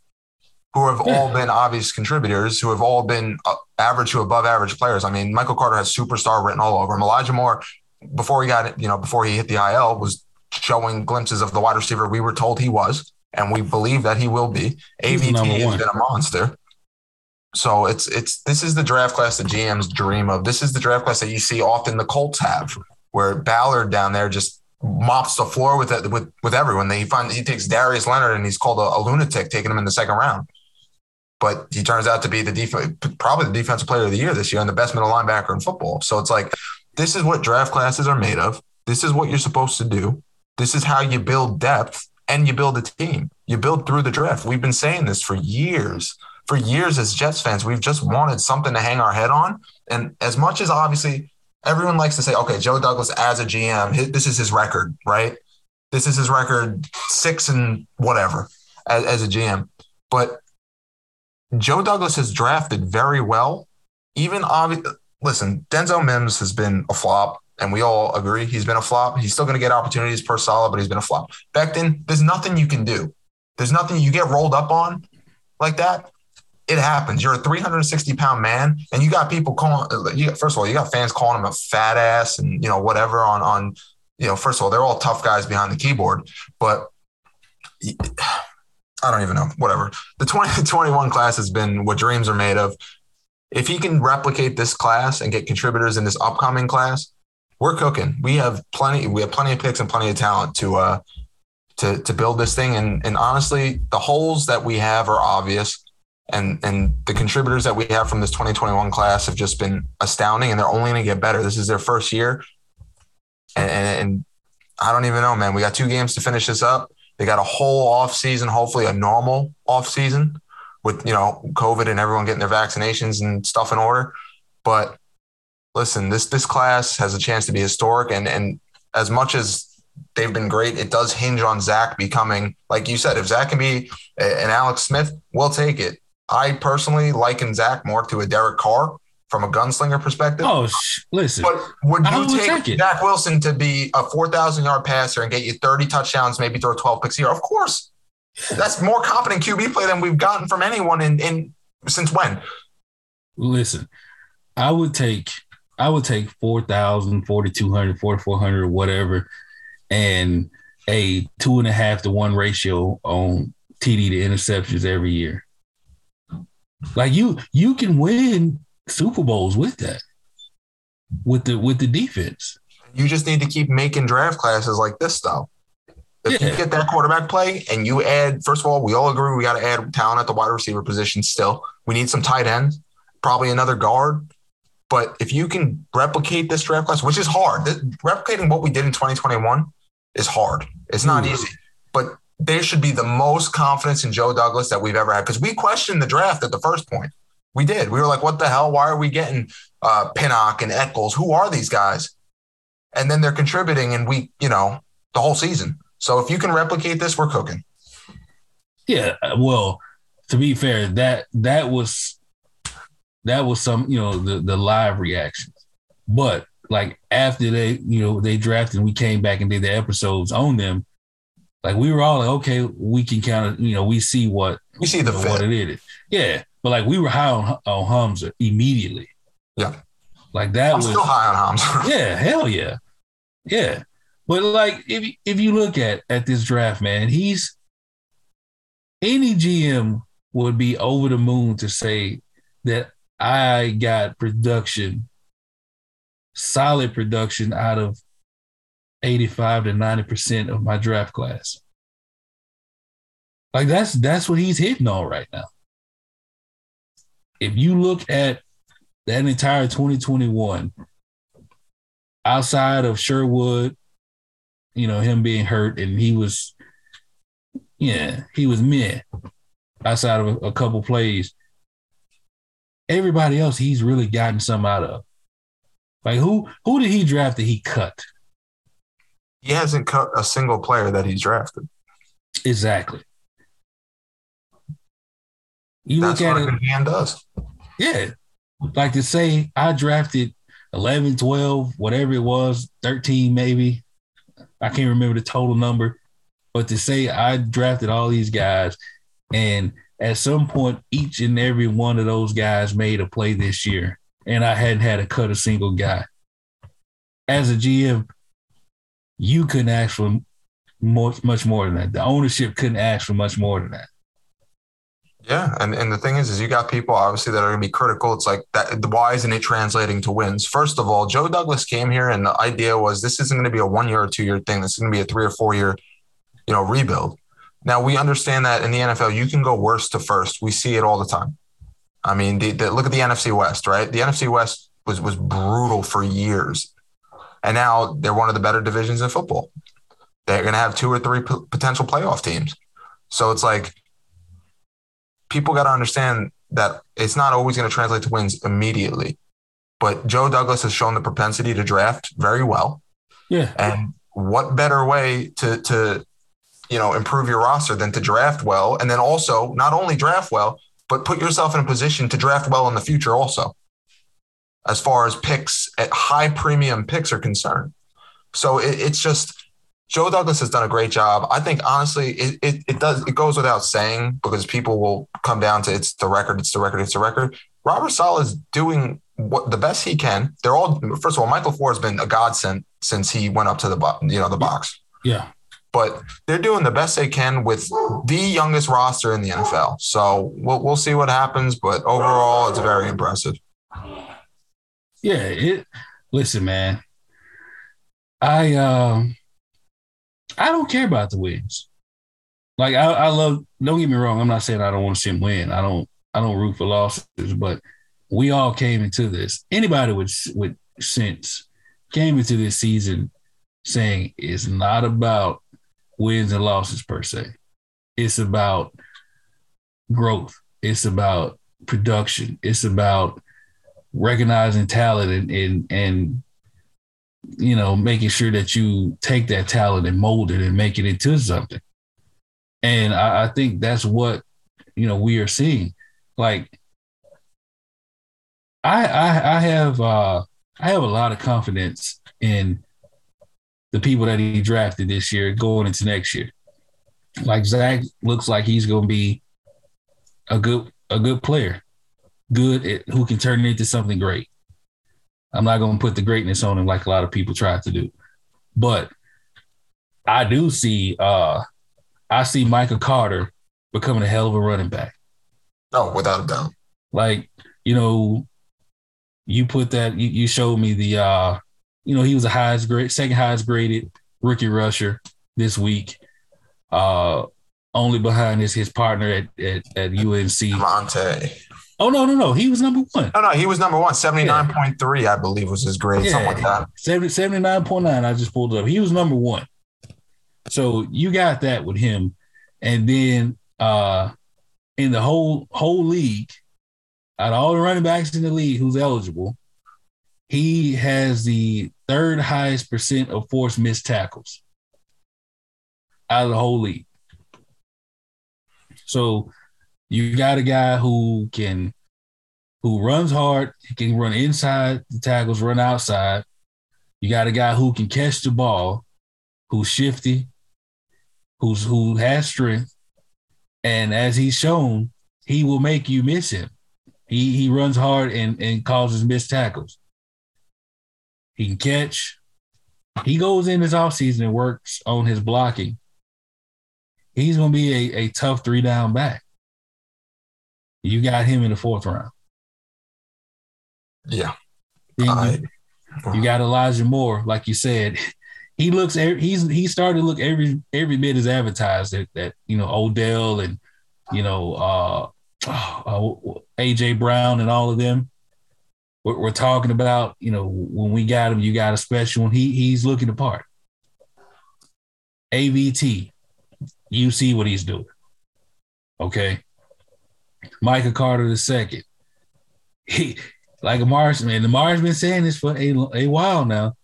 D: who have yeah. all been obvious contributors. Who have all been uh, average to above average players. I mean, Michael Carter has superstar written all over him. Elijah Moore, before he got you know before he hit the IL, was showing glimpses of the wide receiver we were told he was, and we believe that he will be. He's AVT has been a monster. So it's it's this is the draft class that GMs dream of. This is the draft class that you see often the Colts have, where Ballard down there just mops the floor with it with with everyone. They find he takes Darius Leonard and he's called a, a lunatic, taking him in the second round. But he turns out to be the defense, probably the defensive player of the year this year and the best middle linebacker in football. So it's like this is what draft classes are made of. This is what you're supposed to do. This is how you build depth and you build a team. You build through the draft. We've been saying this for years for years as Jets fans, we've just wanted something to hang our head on. And as much as obviously everyone likes to say, okay, Joe Douglas as a GM, this is his record, right? This is his record, six and whatever as, as a GM. But Joe Douglas has drafted very well. Even obviously, listen, Denzel Mims has been a flop, and we all agree he's been a flop. He's still going to get opportunities per solid, but he's been a flop. Becton, there's nothing you can do. There's nothing you get rolled up on like that. It happens. You're a 360 pound man, and you got people calling. You first of all, you got fans calling him a fat ass and you know whatever on on. You know, first of all, they're all tough guys behind the keyboard, but I don't even know. Whatever. The 2021 class has been what dreams are made of. If he can replicate this class and get contributors in this upcoming class, we're cooking. We have plenty. We have plenty of picks and plenty of talent to uh to to build this thing. And and honestly, the holes that we have are obvious. And and the contributors that we have from this 2021 class have just been astounding, and they're only going to get better. This is their first year, and, and, and I don't even know, man. We got two games to finish this up. They got a whole off season, hopefully a normal off season with you know COVID and everyone getting their vaccinations and stuff in order. But listen, this this class has a chance to be historic, and and as much as they've been great, it does hinge on Zach becoming like you said. If Zach can be an Alex Smith, we'll take it. I personally liken Zach more to a Derek Carr from a gunslinger perspective.
C: Oh, listen.
D: But would you take, take Zach Wilson to be a 4,000 yard passer and get you 30 touchdowns, maybe throw 12 picks a year? Of course. That's more competent QB play than we've gotten from anyone in, in since when?
C: Listen, I would take I would take 4,000, 4,200, 4,400, whatever, and a two and a half to one ratio on TD to interceptions every year. Like you, you can win Super Bowls with that, with the with the defense.
D: You just need to keep making draft classes like this, though. If yeah. you get that quarterback play and you add, first of all, we all agree we got to add talent at the wide receiver position still. We need some tight ends, probably another guard. But if you can replicate this draft class, which is hard, replicating what we did in 2021 is hard. It's not easy. But there should be the most confidence in Joe Douglas that we've ever had because we questioned the draft at the first point. We did. We were like, what the hell? Why are we getting uh, Pinnock and Echols? Who are these guys? And then they're contributing and we, you know, the whole season. So if you can replicate this, we're cooking.
C: Yeah. Uh, well, to be fair, that that was that was some, you know, the the live reactions. But like after they, you know, they drafted we came back and did the episodes on them, like we were all like, okay, we can kind of, you know, we see what
D: we see the
C: you know, what it is. Yeah. But like we were high on, on Hamsah immediately.
D: Yeah.
C: Like that
D: I'm
C: was
D: still high on Hamsah.
C: yeah, hell yeah. Yeah. But like if if you look at at this draft, man, he's any GM would be over the moon to say that I got production, solid production out of 85 to 90% of my draft class. Like that's that's what he's hitting on right now if you look at that entire 2021, outside of Sherwood, you know, him being hurt and he was, yeah, he was meh outside of a, a couple plays. Everybody else, he's really gotten some out of. Like who who did he draft that he cut?
D: He hasn't cut a single player that he's drafted.
C: Exactly. You
D: That's
C: look at
D: what it. Hand does.
C: Yeah. Like to say I drafted 11, 12, whatever it was, 13 maybe. I can't remember the total number. But to say I drafted all these guys and at some point each and every one of those guys made a play this year and I hadn't had to cut a single guy. As a GM, you couldn't ask for much, much more than that. The ownership couldn't ask for much more than that.
D: Yeah, and, and the thing is, is you got people obviously that are going to be critical. It's like that. Why isn't it translating to wins? First of all, Joe Douglas came here, and the idea was this isn't going to be a one year or two year thing. This is going to be a three or four year, you know, rebuild. Now we understand that in the NFL, you can go worst to first. We see it all the time. I mean, the, the, look at the NFC West, right? The NFC West was was brutal for years, and now they're one of the better divisions in football. They're going to have two or three p- potential playoff teams. So it's like people got to understand that it's not always going to translate to wins immediately. But Joe Douglas has shown the propensity to draft very well.
C: Yeah.
D: And what better way to to you know improve your roster than to draft well and then also not only draft well, but put yourself in a position to draft well in the future also. As far as picks at high premium picks are concerned. So it, it's just Joe Douglas has done a great job. I think honestly, it, it, it does it goes without saying because people will come down to it's the record, it's the record, it's the record. Robert Saleh is doing what the best he can. They're all first of all, Michael Ford has been a godsend since he went up to the you know the box.
C: Yeah.
D: But they're doing the best they can with the youngest roster in the NFL. So we'll we'll see what happens. But overall, it's very impressive.
C: Yeah. It. Listen, man. I um. I don't care about the wins. Like I, I love. Don't get me wrong. I'm not saying I don't want to see him win. I don't. I don't root for losses, but we all came into this. Anybody with with sense came into this season saying it's not about wins and losses per se. It's about growth. It's about production. It's about recognizing talent and and, and you know making sure that you take that talent and mold it and make it into something. And I, I think that's what you know we are seeing. Like I I, I have uh, I have a lot of confidence in the people that he drafted this year going into next year. Like Zach looks like he's going to be a good a good player, good at, who can turn it into something great. I'm not going to put the greatness on him like a lot of people try to do, but I do see uh I see Michael Carter becoming a hell of a running back.
D: Oh, without a doubt.
C: Like you know, you put that you, you showed me the uh you know he was the highest grade second highest graded rookie rusher this week uh only behind is his partner at at, at UNC
D: Monte.
C: Oh no no no he was number one.
D: No no he was number one 79.3 yeah. I believe was his grade yeah. something like that.
C: 70, 79.9 I just pulled it up. He was number one. So you got that with him and then uh in the whole whole league out of all the running backs in the league who's eligible, he has the third highest percent of forced missed tackles out of the whole league. So you got a guy who can who runs hard, he can run inside the tackles, run outside. You got a guy who can catch the ball, who's shifty, who's who has strength, and as he's shown, he will make you miss him. He he runs hard and, and causes missed tackles. He can catch. He goes in this offseason and works on his blocking. He's going to be a, a tough three down back. You got him in the fourth round.
D: Yeah.
C: I, you got Elijah Moore, like you said. He looks. He's he started to look every every bit as advertised that that you know Odell and you know uh, uh, AJ Brown and all of them. We're, we're, talking about, you know, when we got him, you got a special one. He he's looking the part. AVT, you see what he's doing. Okay. Micah Carter the second. He like a Marsman. The Mars been saying this for a, a while now.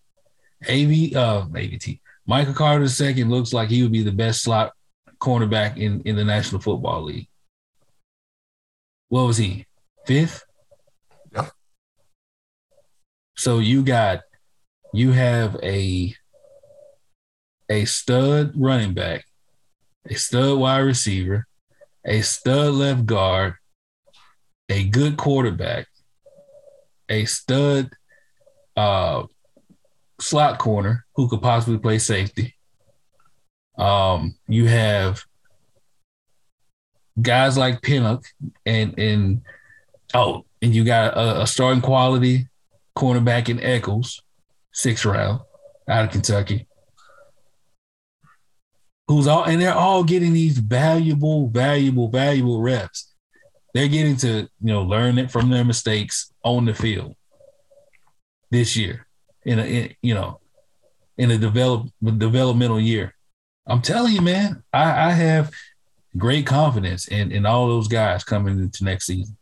C: AV uh AVT. Michael Carter the second looks like he would be the best slot cornerback in, in the National Football League what was he? Fifth?
D: Yeah.
C: So you got you have a a stud running back, a stud wide receiver, a stud left guard, a good quarterback, a stud uh, slot corner who could possibly play safety. Um, you have guys like Pinnock and and oh, and you got a, a starting quality cornerback in Echols, sixth round out of Kentucky. Who's all and they're all getting these valuable, valuable, valuable reps. They're getting to, you know, learn it from their mistakes on the field this year. In a in, you know, in a develop developmental year. I'm telling you, man, I, I have great confidence in in all those guys coming into next season.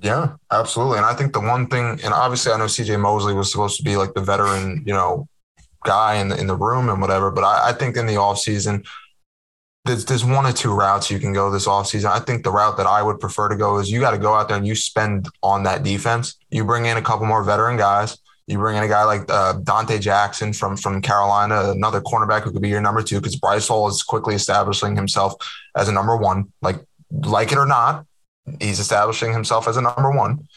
D: Yeah, absolutely. And I think the one thing, and obviously I know CJ Mosley was supposed to be like the veteran, you know, guy in the, in the room and whatever, but I, I think in the offseason, there's, there's one or two routes you can go this offseason. I think the route that I would prefer to go is you got to go out there and you spend on that defense. You bring in a couple more veteran guys. You bring in a guy like uh, Donte Jackson from from Carolina, another cornerback who could be your number two because Bryce Hall is quickly establishing himself as a number one. Like like it or not, he's establishing himself as a number one.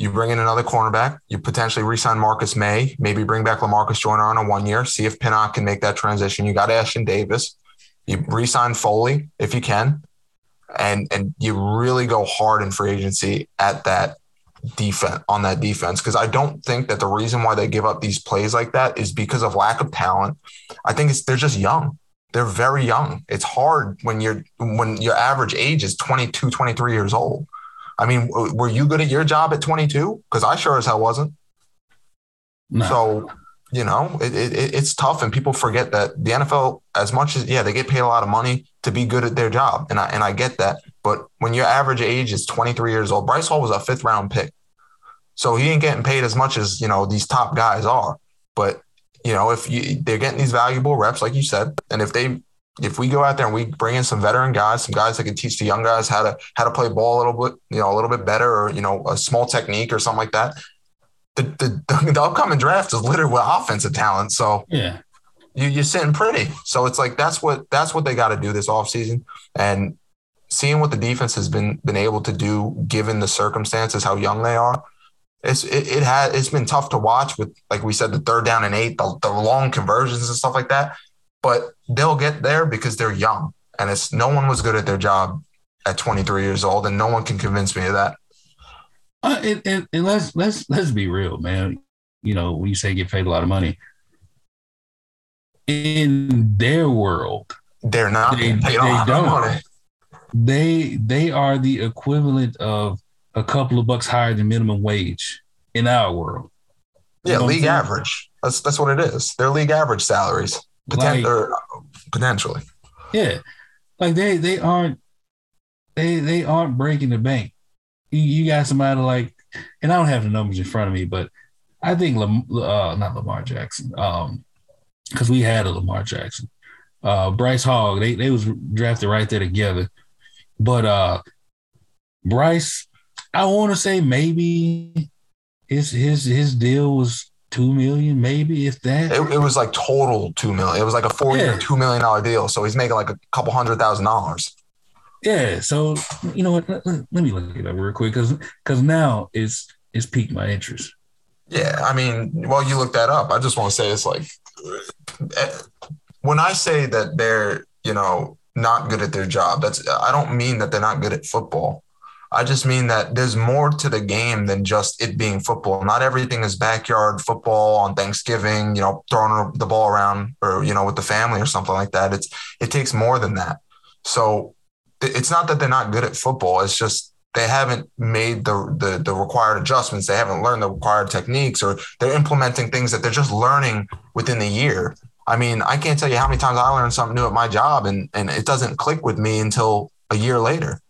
D: You bring in another cornerback. You potentially re-sign Marcus Maye. Maybe bring back Lamarcus Joyner on a one year. See if Pinnock can make that transition. You got Ashtyn Davis. You re-sign Foley if you can, and and you really go hard in free agency at that defense on that defense because I don't think that the reason why they give up these plays like that is because of lack of talent. I think it's they're just young. They're very young. It's hard when you're when your average age is 22, 23 years old. I mean, were you good at your job at 22? Because I sure as hell wasn't. No. So, you know, it, it, it's tough, and people forget that the NFL, as much as yeah, they get paid a lot of money to be good at their job, and I and I get that. But when your average age is 23 years old, Bryce Hall was a fifth round pick. So he ain't getting paid as much as, you know, these top guys are. But, you know, if you, they're getting these valuable reps, like you said, and if they, if we go out there and we bring in some veteran guys, some guys that can teach the young guys how to, how to play ball a little bit, you know, a little bit better or, you know, a small technique or something like that, the, the, the upcoming draft is littered with offensive talent. So
C: yeah,
D: you, you're sitting pretty. So it's like, that's what, that's what they got to do this offseason. And seeing what the defense has been been able to do given the circumstances, how young they are. It's it, it had it's been tough to watch with like we said the third down and eight, the, the long conversions and stuff like that. But they'll get there because they're young, and it's no one was good at their job at 23 years old, and no one can convince me of that.
C: Uh, and, and, and let's let's let's be real, man. You know, when you say get paid a lot of money, in their world,
D: they're not
C: they,
D: they
C: don't they they are the equivalent of a couple of bucks higher than minimum wage in our world.
D: You yeah, league average. That's that's what it is. They're league average salaries, Potent- like, potentially.
C: Yeah, like they they aren't they they aren't breaking the bank. You, you got somebody like, and I don't have the numbers in front of me, but I think Lam, uh, not Lamar Jackson, um, because we had a Lamar Jackson, uh, Bryce Hall. They they was drafted right there together. But uh Bryce, I want to say maybe his his his deal was two million, maybe if that.
D: It, it was like total two million. It was like a four year, two million dollar deal. So he's making like a couple hundred thousand dollars.
C: Yeah. So you know what? Let, let me look it up real quick because because now it's it's piqued my interest.
D: Yeah, I mean, well, you look that up. I just want to say it's like eh, when I say that they're you know not good at their job. That's I don't mean that they're not good at football. I just mean that there's more to the game than just it being football. Not everything is backyard football on Thanksgiving, you know, throwing the ball around or you know with the family or something like that. It's it takes more than that. So it's not that they're not good at football. It's just they haven't made the, the the required adjustments. They haven't learned the required techniques, or they're implementing things that they're just learning within the year. I mean, I can't tell you how many times I learned something new at my job and, and it doesn't click with me until a year later.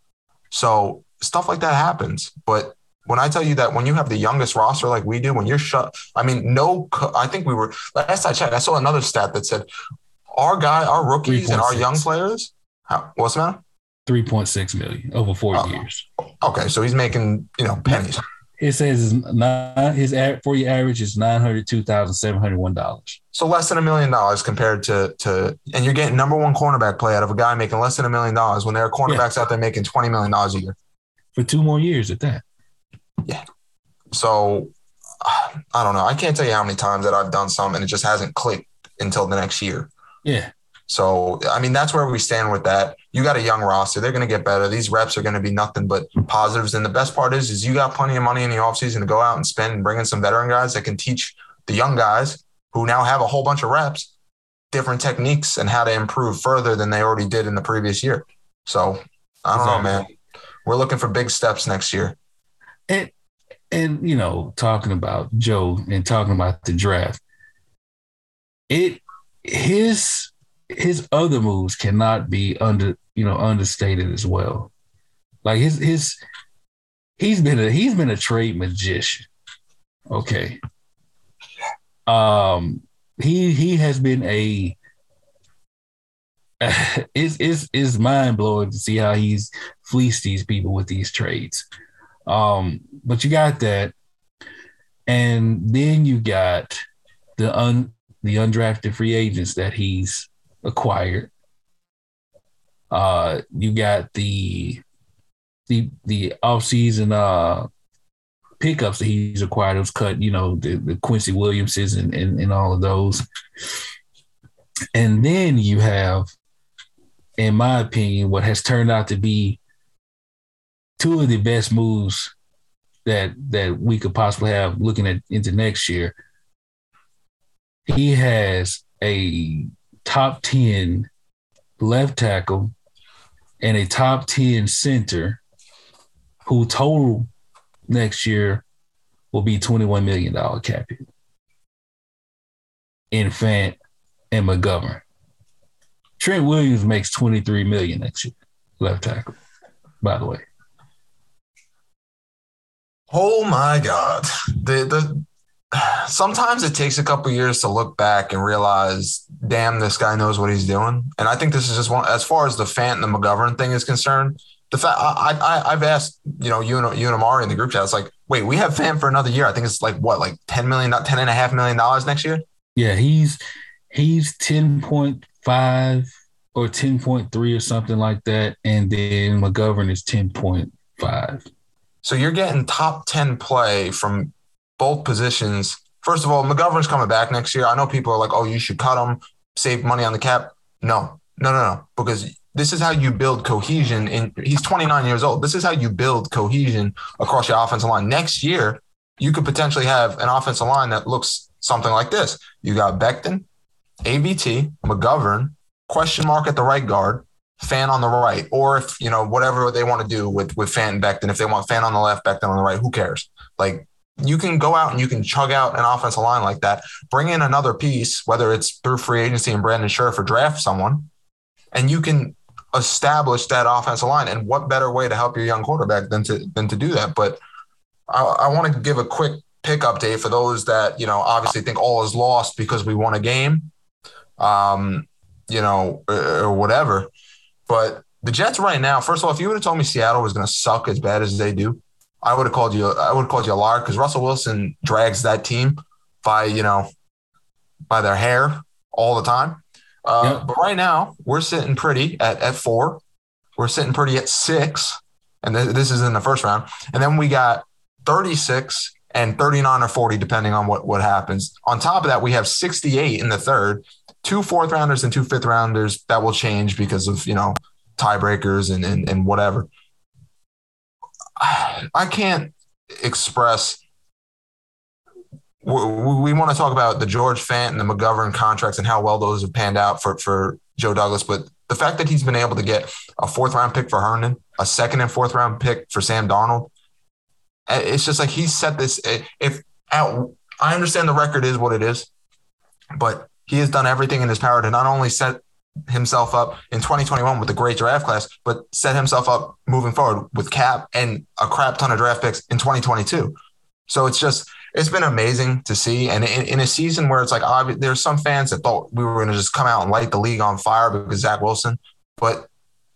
D: So stuff like that happens. But when I tell you that when you have the youngest roster like we do, when you're shut, I mean, no, I think we were, last I checked, I saw another stat that said our guy, our rookies and our young players, how, what's the matter?
C: 3.6 million over four oh, years.
D: Okay. So he's making, you know, pennies.
C: It says his, nine, his for year average is nine hundred two thousand seven hundred one dollars.
D: So less than a million dollars compared to to, and you're getting number one cornerback play out of a guy making less than a million dollars when there are cornerbacks yeah. out there making twenty million dollars a year
C: for two more years at that.
D: Yeah. So I don't know. I can't tell you how many times that I've done something and it just hasn't clicked until the next year.
C: Yeah.
D: So, I mean, that's where we stand with that. You got a young roster. They're going to get better. These reps are going to be nothing but positives. And the best part is, is you got plenty of money in the offseason to go out and spend and bring in some veteran guys that can teach the young guys who now have a whole bunch of reps different techniques and how to improve further than they already did in the previous year. So I don't exactly. know, man. We're looking for big steps next year.
C: And and you know, talking about Joe and talking about the draft, it his his other moves cannot be under you know understated as well. Like his his he's been a he's been a trade magician. Okay. Um he he has been a it's it's it's mind blowing to see how he's fleeced these people with these trades. Um, but you got that, and then you got the un the undrafted free agents that he's acquired. Uh, you got the the the offseason uh pickups that he's acquired. Those cut, you know, the, the Quincy Williamses and, and and all of those. And then you have, in my opinion, what has turned out to be two of the best moves that that we could possibly have looking at into next year. He has a top 10 left tackle and a top 10 center who total next year will be $21 million cap hit in Fant and McGovern. Trent Williams makes 23 million next year, left tackle, by the way.
D: Oh my God. The the sometimes it takes a couple years to look back and realize, damn, this guy knows what he's doing. And I think this is just one as far as the Fant and the McGovern thing is concerned. The fact I, I I've asked, you know, you and you and Amari in the group chat, it's like, wait, we have Fant for another year. I think it's like what, like 10 million, not 10 and a half million dollars next year?
C: Yeah, he's he's 10.5 or 10.3 or something like that. And then McGovern is 10.5.
D: So you're getting top 10 play from both positions. First of all, McGovern's coming back next year. I know people are like, oh, you should cut him, save money on the cap. No, no, no, no. Because this is how you build cohesion. And he's 29 years old. This is how you build cohesion across your offensive line. Next year, you could potentially have an offensive line that looks something like this. You got Becton, AVT, McGovern, question mark at the right guard, Fant on the right, or if you know whatever they want to do with with Fant and Becton. If they want Fant on the left, Becton on the right, who cares? Like you can go out and you can chug out an offensive line like that. Bring in another piece, whether it's through free agency and Brandon Scherff or draft someone, and you can establish that offensive line. And what better way to help your young quarterback than to than to do that? But I, I want to give a quick pick update for those that you know obviously think all is lost because we won a game, um, you know, or, or whatever. But the Jets right now, first of all, if you would have told me Seattle was going to suck as bad as they do, I would have called you. I would have called you a liar because Russell Wilson drags that team by you know by their hair all the time. Uh. But right now, we're sitting pretty at at four. We're sitting pretty at six, and th- this is in the first round. And then we got thirty six and thirty nine or forty, depending on what what happens. On top of that, we have sixty eight in the third, two fourth rounders and two fifth rounders. That will change because of you know tiebreakers and, and and whatever. I can't express. We, want to talk about the George Fant and the McGovern contracts and how well those have panned out for for Joe Douglas, but the fact that he's been able to get a fourth round pick for Herndon, a second and fourth round pick for Sam Darnold, eh, it's just like he set this. Eh, if I understand the record is what it is, but he has done everything in his power to not only set himself up in 2021 with a great draft class, but set himself up moving forward with cap and a crap ton of draft picks in 2022. So it's just it's been amazing to see, and in, in a season where it's like there's some fans that thought we were going to just come out and light the league on fire because Zach Wilson, but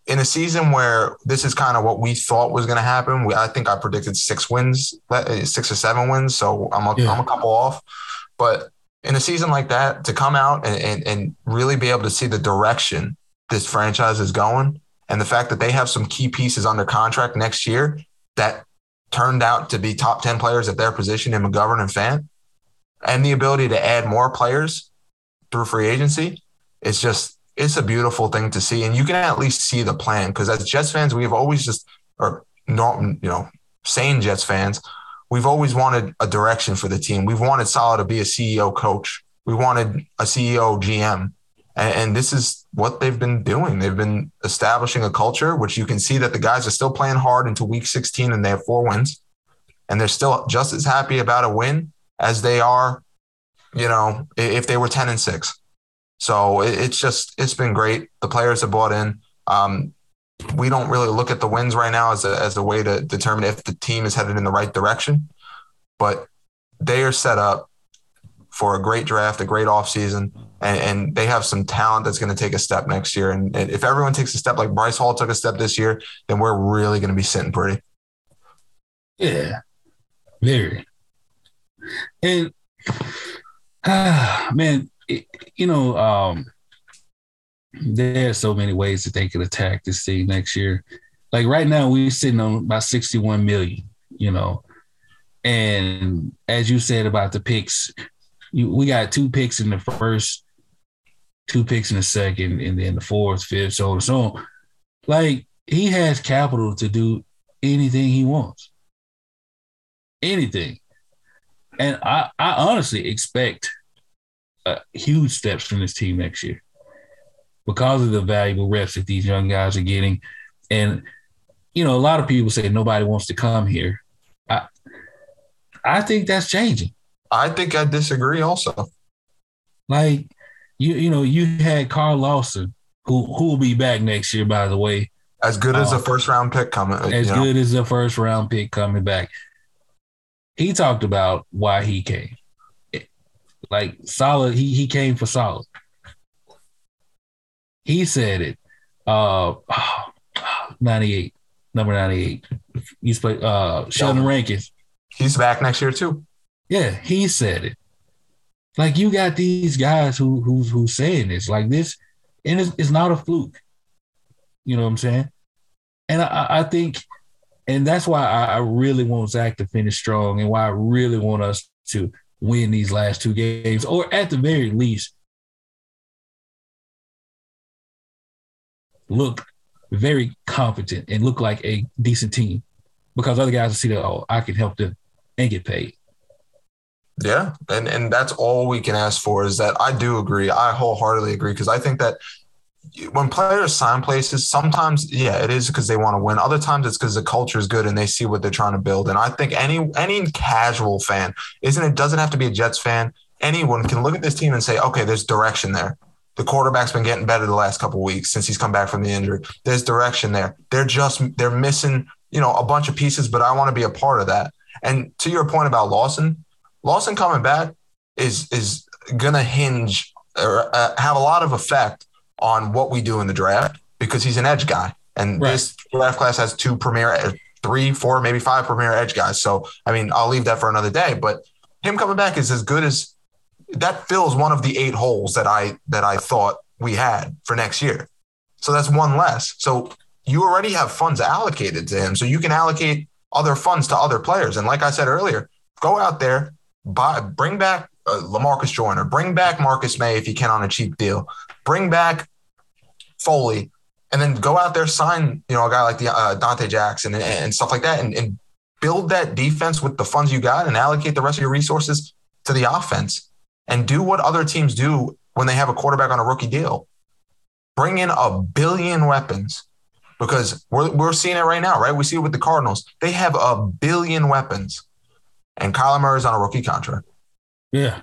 D: in a season where this is kind of what we thought was going to happen, we, I think I predicted six wins, six or seven wins. So I'm a, yeah. I'm a couple off, but in a season like that to come out and, and, and really be able to see the direction this franchise is going and the fact that they have some key pieces under contract next year that turned out to be top 10 players at their position in McGovern and Fant and the ability to add more players through free agency it's just it's a beautiful thing to see. And you can at least see the plan because as Jets fans we've always just or not you know sane Jets fans we've always wanted a direction for the team. We've wanted Saleh to be a CEO coach. We wanted a CEO GM. And, and, this is what they've been doing. They've been establishing a culture, which you can see that the guys are still playing hard into week 16 and they have four wins. And they're still just as happy about a win as they are, you know, if they were 10 and six. So it's just, it's been great. The players have bought in. Um, we don't really look at the wins right now as a, as a way to determine if the team is headed in the right direction. But they are set up for a great draft, a great offseason, and, and they have some talent that's going to take a step next year. And, if everyone takes a step like Bryce Hall took a step this year, then we're really going to be sitting pretty.
C: Yeah, very. And man, it, you know, um, there are so many ways that they could attack this team next year. Like right now, we're sitting on about 61 million, you know. And as you said about the picks, you, we got two picks in the first, two picks in the second, and then the fourth, fifth, so on and so on. Like he has capital to do anything he wants. Anything. And I, I honestly expect uh, huge steps from this team next year because of the valuable reps that these young guys are getting. And, you know, a lot of people say nobody wants to come here. I, I think that's changing.
D: I think I disagree also.
C: Like, you, you know, you had Carl Lawson, who who will be back next year, by the way.
D: As good as a um, first round pick coming.
C: As know. good as a first round pick coming back. He talked about why he came. Like solid, he he came for solid. He said it. Uh, 98, number 98. He's played uh Sheldon Rankins.
D: He's back next year too.
C: Yeah, he said it. Like you got these guys who who's who's saying this like this, and it's, it's not a fluke. You know what I'm saying? And I, I think, and that's why I, I really want Zach to finish strong, and why I really want us to win these last two games, or at the very least, look very competent and look like a decent team because other guys will see that, oh, I can help them and get paid.
D: Yeah. And and that's all we can ask for is that I do agree. I wholeheartedly agree because I think that when players sign places, sometimes yeah, it is because they want to win. Other times it's because the culture is good and they see what they're trying to build. And I think any any casual fan, isn't it doesn't have to be a Jets fan. Anyone can look at this team and say, okay, there's direction there. The quarterback's been getting better the last couple weeks since he's come back from the injury. There's direction there. They're just they're missing, you know, a bunch of pieces, but I want to be a part of that. And to your point about Lawson, Lawson coming back is is gonna hinge or uh, have a lot of effect on what we do in the draft because he's an edge guy, and right. this draft class has two premier, three, four, maybe five premier edge guys. So I mean, I'll leave that for another day. But him coming back is as good as that fills one of the eight holes that I that I thought we had for next year. So that's one less. So you already have funds allocated to him, so you can allocate other funds to other players. And like I said earlier, go out there, buy, bring back uh, Lamarcus Joyner, bring back Marcus Maye if you can on a cheap deal, bring back Foley, and then go out there sign you know a guy like the uh, Donte Jackson and, and stuff like that, and, and build that defense with the funds you got, and allocate the rest of your resources to the offense and do what other teams do when they have a quarterback on a rookie deal. Bring in a billion weapons because we're, we're seeing it right now, right? We see it with the Cardinals. They have a billion weapons, and Kyler Murray's on a rookie contract.
C: Yeah.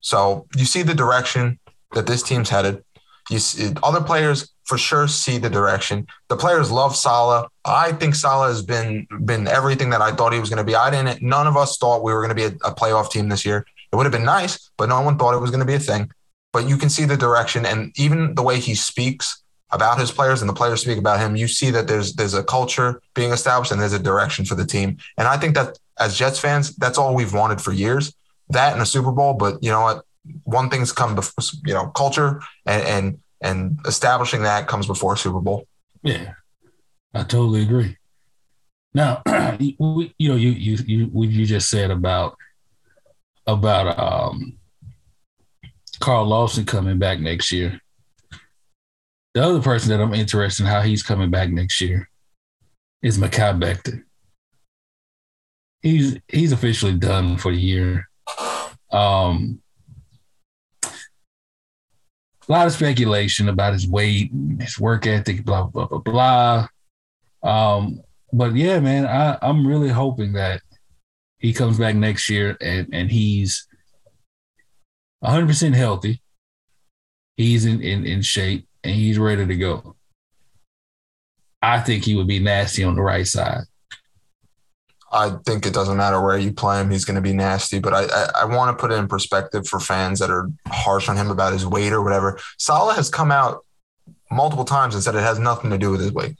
D: So you see the direction that this team's headed. You see, other players for sure see the direction. The players love Saleh. I think Saleh has been been everything that I thought he was going to be. I didn't. None of us thought we were going to be a, a playoff team this year. It would have been nice, but no one thought it was going to be a thing. But you can see the direction and even the way he speaks about his players and the players speak about him, you see that there's there's a culture being established and there's a direction for the team. And I think that as Jets fans, that's all we've wanted for years. That and a Super Bowl, but you know what? One thing's come before, you know, culture and and and establishing that comes before Super Bowl.
C: Yeah, I totally agree. Now, you know, you you you you just said about about um, Carl Lawson coming back next year. The other person that I'm interested in how he's coming back next year is Mekhi Becton. He's he's officially done for the year. Um, a lot of speculation about his weight, his work ethic, blah blah blah blah. Um, but yeah, man, I, I'm really hoping that he comes back next year and, and he's 100% healthy. He's in, in, in shape and he's ready to go. I think he would be nasty on the right side.
D: I think it doesn't matter where you play him; he's going to be nasty. But I, I, I want to put it in perspective for fans that are harsh on him about his weight or whatever. Saleh has come out multiple times and said it has nothing to do with his weight.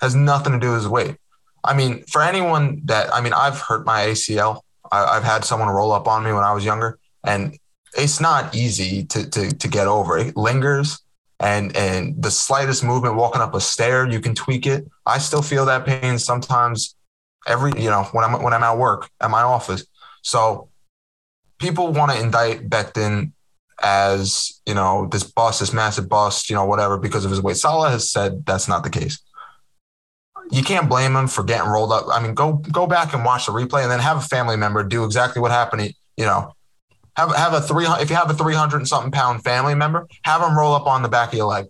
D: Has nothing to do with his weight. I mean, for anyone that I mean, I've hurt my ACL. I, have had someone roll up on me when I was younger, and it's not easy to to to get over. It lingers, and and the slightest movement, walking up a stair, you can tweak it. I still feel that pain sometimes every you know when I'm when I'm at work at my office. So people want to indict Becton as you know this bust, this massive bust, you know whatever because of his weight. Saleh has said that's not the case. You can't blame him for getting rolled up. I mean, go go back and watch the replay, and then have a family member do exactly what happened. You know, have have a three if you have a three hundred and something pound family member, have them roll up on the back of your leg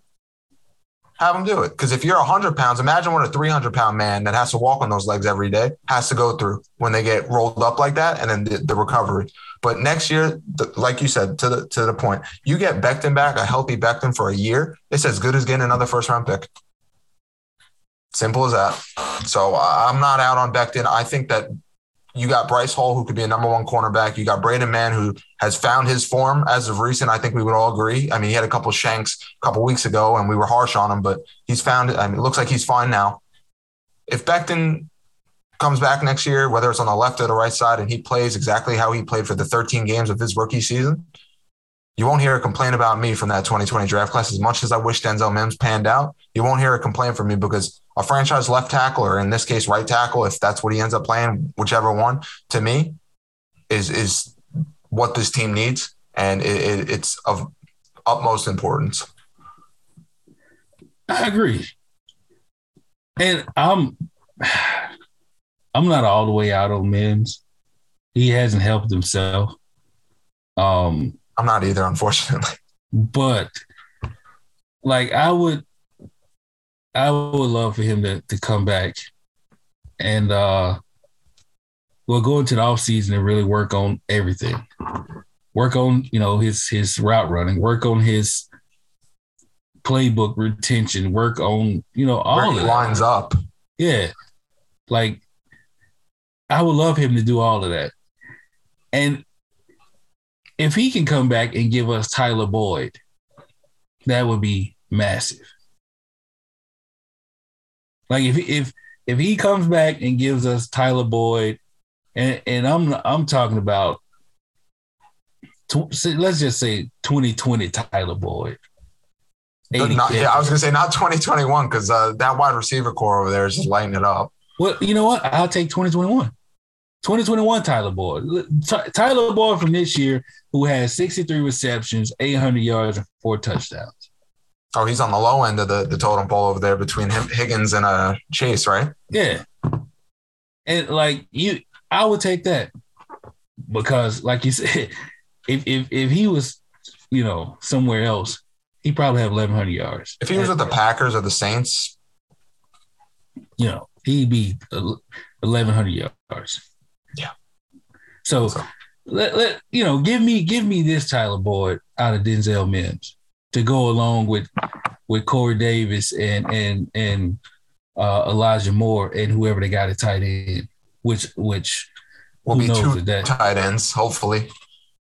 D: have them do it. Because if you're 100 pounds, imagine what a 300 pound man that has to walk on those legs every day has to go through when they get rolled up like that, and then the, the recovery. But next year, the, like you said, to the to the point, you get Becton back, a healthy Becton for a year. It's as good as getting another first round pick. Simple as that. So uh, I'm not out on Becton. I think that you got Bryce Hall, who could be a number one cornerback. You got Braden Mann, who has found his form as of recent. I think we would all agree. I mean, he had a couple shanks a couple weeks ago, and we were harsh on him, but he's found it. I mean, it looks like he's fine now. If Becton comes back next year, whether it's on the left or the right side, and he plays exactly how he played for the 13 games of his rookie season, you won't hear a complaint about me from that 2020 draft class. As much as I wish Denzel Mims panned out, you won't hear a complaint from me because a franchise left tackle, or in this case, right tackle, if that's what he ends up playing, whichever one, to me, is is what this team needs, and it, it, it's of utmost importance.
C: I agree, and I'm I'm not all the way out on Mims. He hasn't helped himself. Um,
D: I'm not either, unfortunately.
C: But like I would I would love for him to, to come back and uh well go into the off season and really work on everything. Work on, you know, his his route running, work on his playbook retention, work on, you know, all
D: Where he lines up.
C: Yeah. Like I would love him to do all of that. And if he can come back and give us Tyler Boyd, that would be massive. Like if if if he comes back and gives us Tyler Boyd, and and I'm I'm talking about, let's just say 2020 Tyler Boyd.
D: Not, yeah, I was gonna say not 2021 because uh, that wide receiver corps over there is just lighting it up.
C: Well, you know what? I'll take 2021. 2021 Tyler Boyd. Tyler Boyd from this year, who has 63 receptions, 800 yards, and four touchdowns.
D: Oh, he's on the low end of the, the totem pole over there between him, Higgins and uh, Chase, right?
C: Yeah. And like you, I would take that because, like you said, if if if he was, you know, somewhere else, he probably have 1,100 yards.
D: If he was with the Packers or the Saints,
C: you know, he'd be 1,100 yards.
D: Yeah.
C: So, so, let, let you know, give me give me this Tyler Boyd out of Denzel Mims to go along with with Corey Davis and and and uh, Elijah Moore and whoever they got at tight end, which which
D: will be two that, tight ends, hopefully.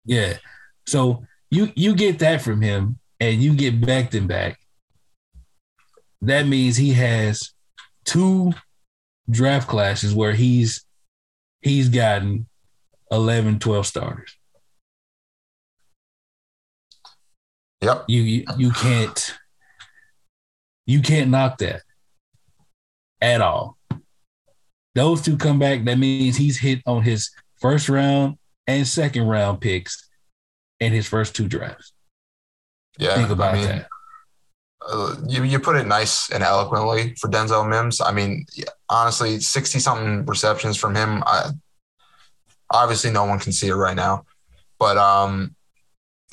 C: Yeah. So you you get that from him, and you get Becton back. That means he has two draft classes where he's he's gotten 11, 12 starters.
D: Yep.
C: You, you you can't you can't knock that at all. Those two come back. That means he's hit on his first round and second round picks in his first two drafts.
D: Yeah,
C: think about I mean, that.
D: Uh, you you put it nice and eloquently for Denzel Mims. I mean, honestly, sixty something receptions from him. I, obviously, no one can see it right now, but um,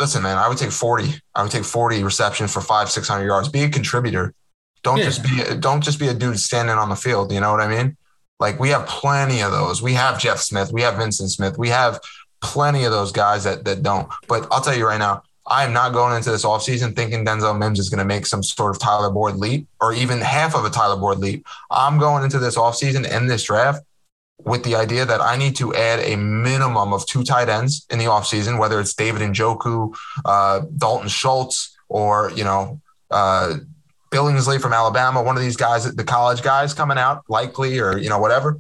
D: listen, man, I would take 40. I would take 40 receptions for five, 600 yards. Be a contributor. Don't yeah. just be, don't just be a dude standing on the field. You know what I mean? Like we have plenty of those. We have Jeff Smith. We have Vyncint Smith. We have plenty of those guys that, that don't. But I'll tell you right now, I am not going into this offseason thinking Denzel Mims is going to make some sort of Tyler Boyd leap or even half of a Tyler Boyd leap. I'm going into this offseason and this draft with the idea that I need to add a minimum of two tight ends in the offseason, whether it's David Njoku, uh, Dalton Schultz, or, you know, uh, Billingsley from Alabama, one of these guys, the college guys coming out, likely, or, you know, whatever.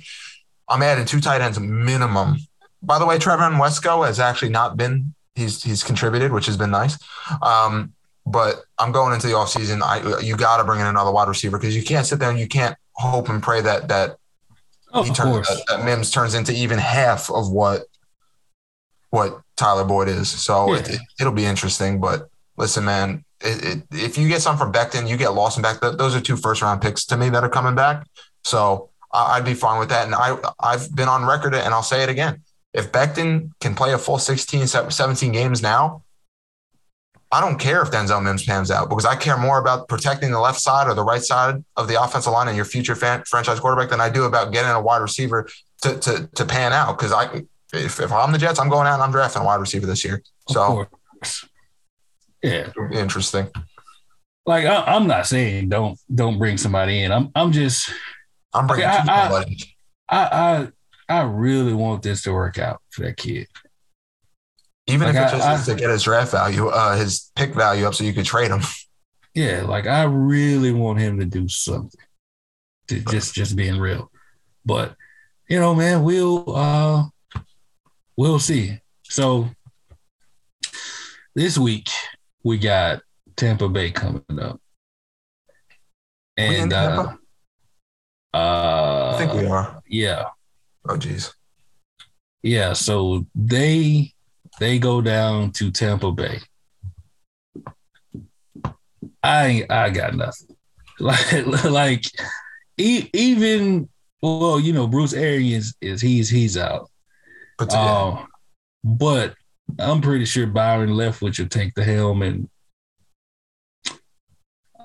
D: I'm adding two tight ends minimum. By the way, Trevon Wesco has actually not been, he's, he's contributed, which has been nice. Um, but I'm going into the offseason. I, you got to bring in another wide receiver because you can't sit there and you can't hope and pray that, that,
C: Oh,
D: he turns, that, that Mims turns into even half of what what Tyler Boyd is. So
C: Yeah.
D: it, it, will be interesting. But listen, man, it, it, if you get some from Becton, you get Lawson back. Those are two first round picks to me that are coming back. So I'd be fine with that. And I I've been on record and I'll say it again. If Becton can play a full 16, 17 games now, I don't care if Denzel Mims pans out because I care more about protecting the left side or the right side of the offensive line and your future fan, franchise quarterback than I do about getting a wide receiver to to, to pan out. Because I, if, if I'm the Jets, I'm going out and I'm drafting a wide receiver this year. So.
C: Yeah.
D: interesting.
C: Like I, I'm not saying don't don't bring somebody in. I'm I'm just
D: I'm bringing
C: Okay, I- I-. I I I really want this to work out for that kid.
D: even
C: like
D: if it's just
C: I-
D: to get his draft value, uh, his pick value up, so you could trade him.
C: Yeah, like I really want him to do something. To just just being real. But you know, man, we'll uh we'll see. So this week we got Tampa Bay coming up. And uh, uh
D: I think we are.
C: yeah.
D: Oh, geez.
C: Yeah, so they they go down to Tampa Bay. I I got nothing. Like like e- even well, you know, Bruce Arians is he's he's out.
D: But
C: Um, but I'm pretty sure Byron Leftwich will take the helm, and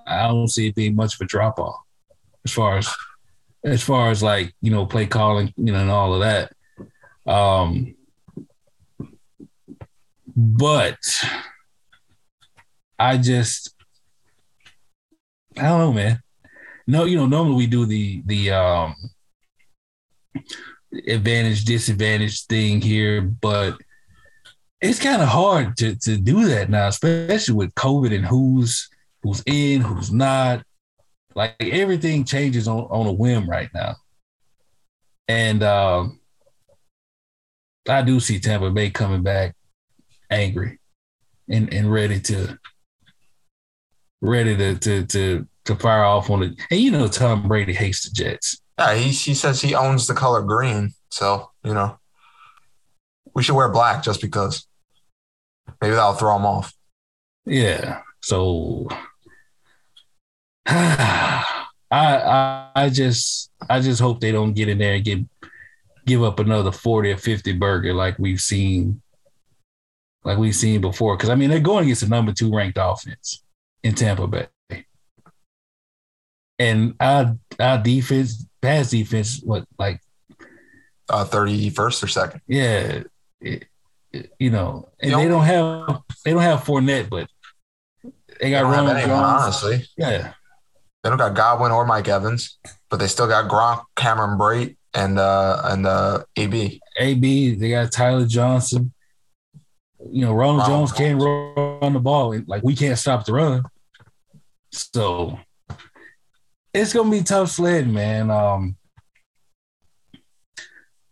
C: I don't see it being much of a drop off as far as as far as like you know play calling, you know, and all of that. Um, but I just I don't know, man. No, you know, normally we do the the um advantage disadvantage thing here, but it's kind of hard to to do that now, especially with COVID and who's who's in, who's not. Like everything changes on on a whim right now, and um, I do see Tampa Bay coming back angry and and ready to ready to to to to fire off on it. And you know, Tom Brady hates the Jets.
D: yeah. He he says he owns the color green, so you know we should wear black just because. Maybe that'll throw him off.
C: Yeah. So I, I I just I just hope they don't get in there and get give up another 40 or 50 burger like we've seen like we've seen before. Cause I mean they're going against the number two ranked offense in Tampa Bay. And our our defense, pass defense, what like
D: Uh, Thirty first or second.
C: yeah, it- it- you know, and
D: The
C: they don't have they don't have Fournette, but they got Ronald Jones.
D: honestly.
C: Yeah,
D: They don't got Godwin or Mike Evans, but they still got Gronk, Cameron Brate, and uh and uh AB.
C: AB, they got Tyler Johnson. You know, Ronald
D: Ronald
C: Jones can't run the ball. Like we can't stop the run. So it's gonna be tough sledding, man. Um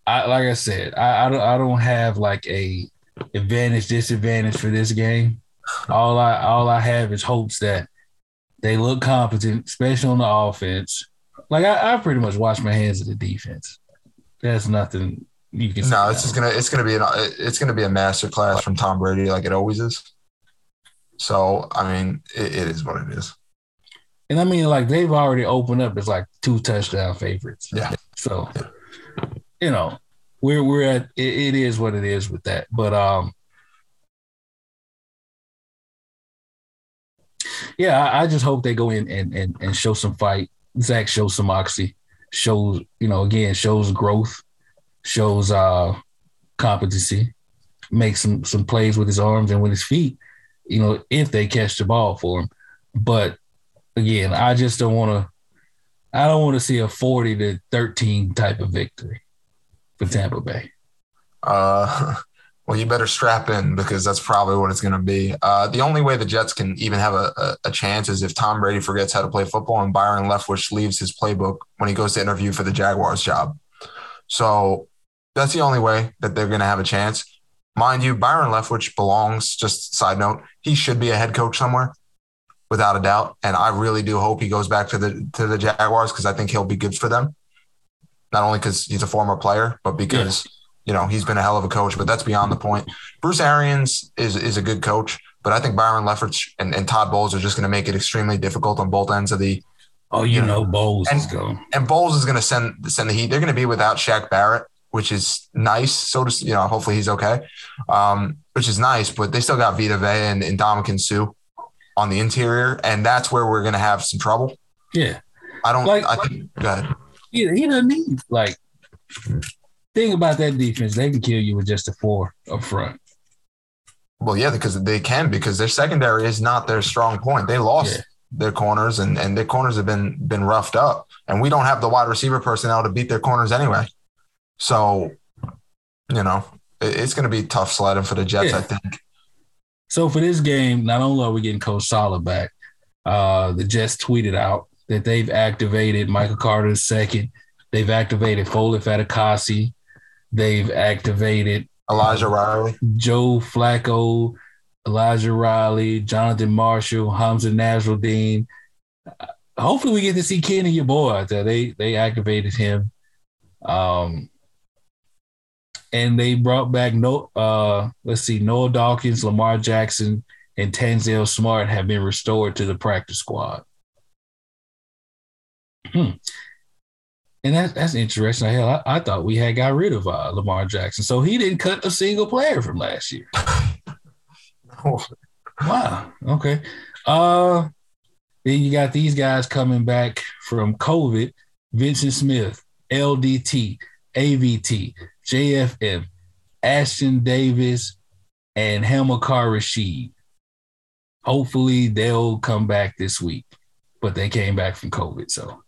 C: I like I said, I, I don't I don't have like a advantage, disadvantage for this game. All I all I have is hopes that they look competent, especially on the offense. Like I, I pretty much wash my hands of the defense. That's nothing you can say.
D: No, it's just gonna it's gonna be an it's gonna be a master class from Tom Brady, like it always is. So I mean, it, it is what it is.
C: And I mean, like they've already opened up as like two touchdown favorites.
D: Yeah.
C: So, you know, we're we're at it, it is what it is with that. But um, yeah, I, I just hope they go in and and and show some fight. Zach shows some moxie, shows you know again shows growth, shows uh competency, makes some some plays with his arms and with his feet, you know, if they catch the ball for him. But again, I just don't want to. I don't want to see a forty to thirteen type of victory for Tampa Bay.
D: Uh, well, you better strap in because that's probably what it's going to be. Uh, the only way the Jets can even have a, a, a, chance is if Tom Brady forgets how to play football and Byron Leftwich leaves his playbook when he goes to interview for the Jaguars job. So that's the only way that they're going to have a chance. Mind you, Byron Leftwich belongs, just side note, he should be a head coach somewhere without a doubt. And I really do hope he goes back to the to the Jaguars because I think he'll be good for them. Not only because he's a former player, but because you know he's been a hell of a coach. But that's beyond the point. Bruce Arians is is a good coach, but I think Byron Leftwich and, and Todd Bowles are just going to make it extremely difficult on both ends of the.
C: Oh, you, you know, know, Bowles and, is going.
D: And Bowles is going to send send the heat. They're going to be without Shaq Barrett which is nice. So to you know, hopefully he's okay, um, which is nice. But they still got Vita Vea and, and Ndamukong Suh on the interior, and that's where we're gonna have some trouble.
C: Yeah,
D: I don't. Like, I think. Go ahead.
C: He, he doesn't need like. Thing about that defense, they can kill you with just a four up front.
D: Well, yeah, because they can because their secondary is not their strong point. They lost yeah. their corners, and and their corners have been been roughed up, and we don't have the wide receiver personnel to beat their corners anyway. So, you know, it's going to be tough sledding for the Jets, yeah. I think.
C: So for this game, not only are we getting Coach Saleh back, uh, the Jets tweeted out that they've activated Michael Carter's second. They've activated Foley Fatukasi. They've activated
D: Elijah Riley,
C: Joe Flacco, Elijah Riley, Jonathan Marshall, Hamsah Nasirildeen. Hopefully, we get to see Kenny, your boy, out there. They they activated him. Um, and they brought back no uh let's see Noah Dawkins, Lamar Jackson, and Tanzel Smart have been restored to the practice squad. And that, that's interesting. Hell, I, I, thought we had got rid of uh, Lamar Jackson, so he didn't cut a single player from last year. wow. Okay. Uh, then you got these guys coming back from COVID: Vyncint Smith, LDT, AVT, JFM, Ashtyn Davis, and Hamilcar Rashed. Hopefully they'll come back this week, but they came back from COVID. So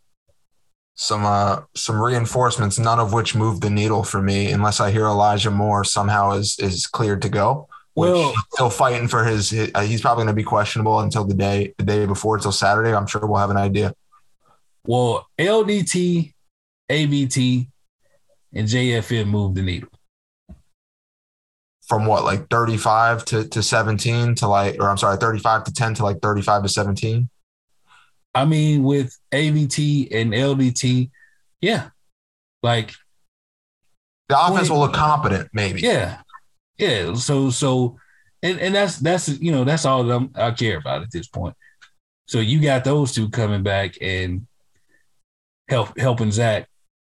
D: some uh some reinforcements, none of which moved the needle for me, unless I hear Elijah Moore somehow is is cleared to go. Which Well, still fighting for his. his uh, he's probably going to be questionable until the day the day before, until Saturday. I'm sure we'll have an idea.
C: Well, LDT, AVT, and JFM moved the needle.
D: From what, like 35 to, to 17 to like, or I'm sorry, 35 to 10 to like 35 to 17?
C: I mean, with AVT and LDT, yeah. Like
D: the offense 20, will look competent, maybe.
C: Yeah. Yeah. So, so, and, and that's, that's, you know, that's all that i care about at this point. So you got those two coming back and help helping Zach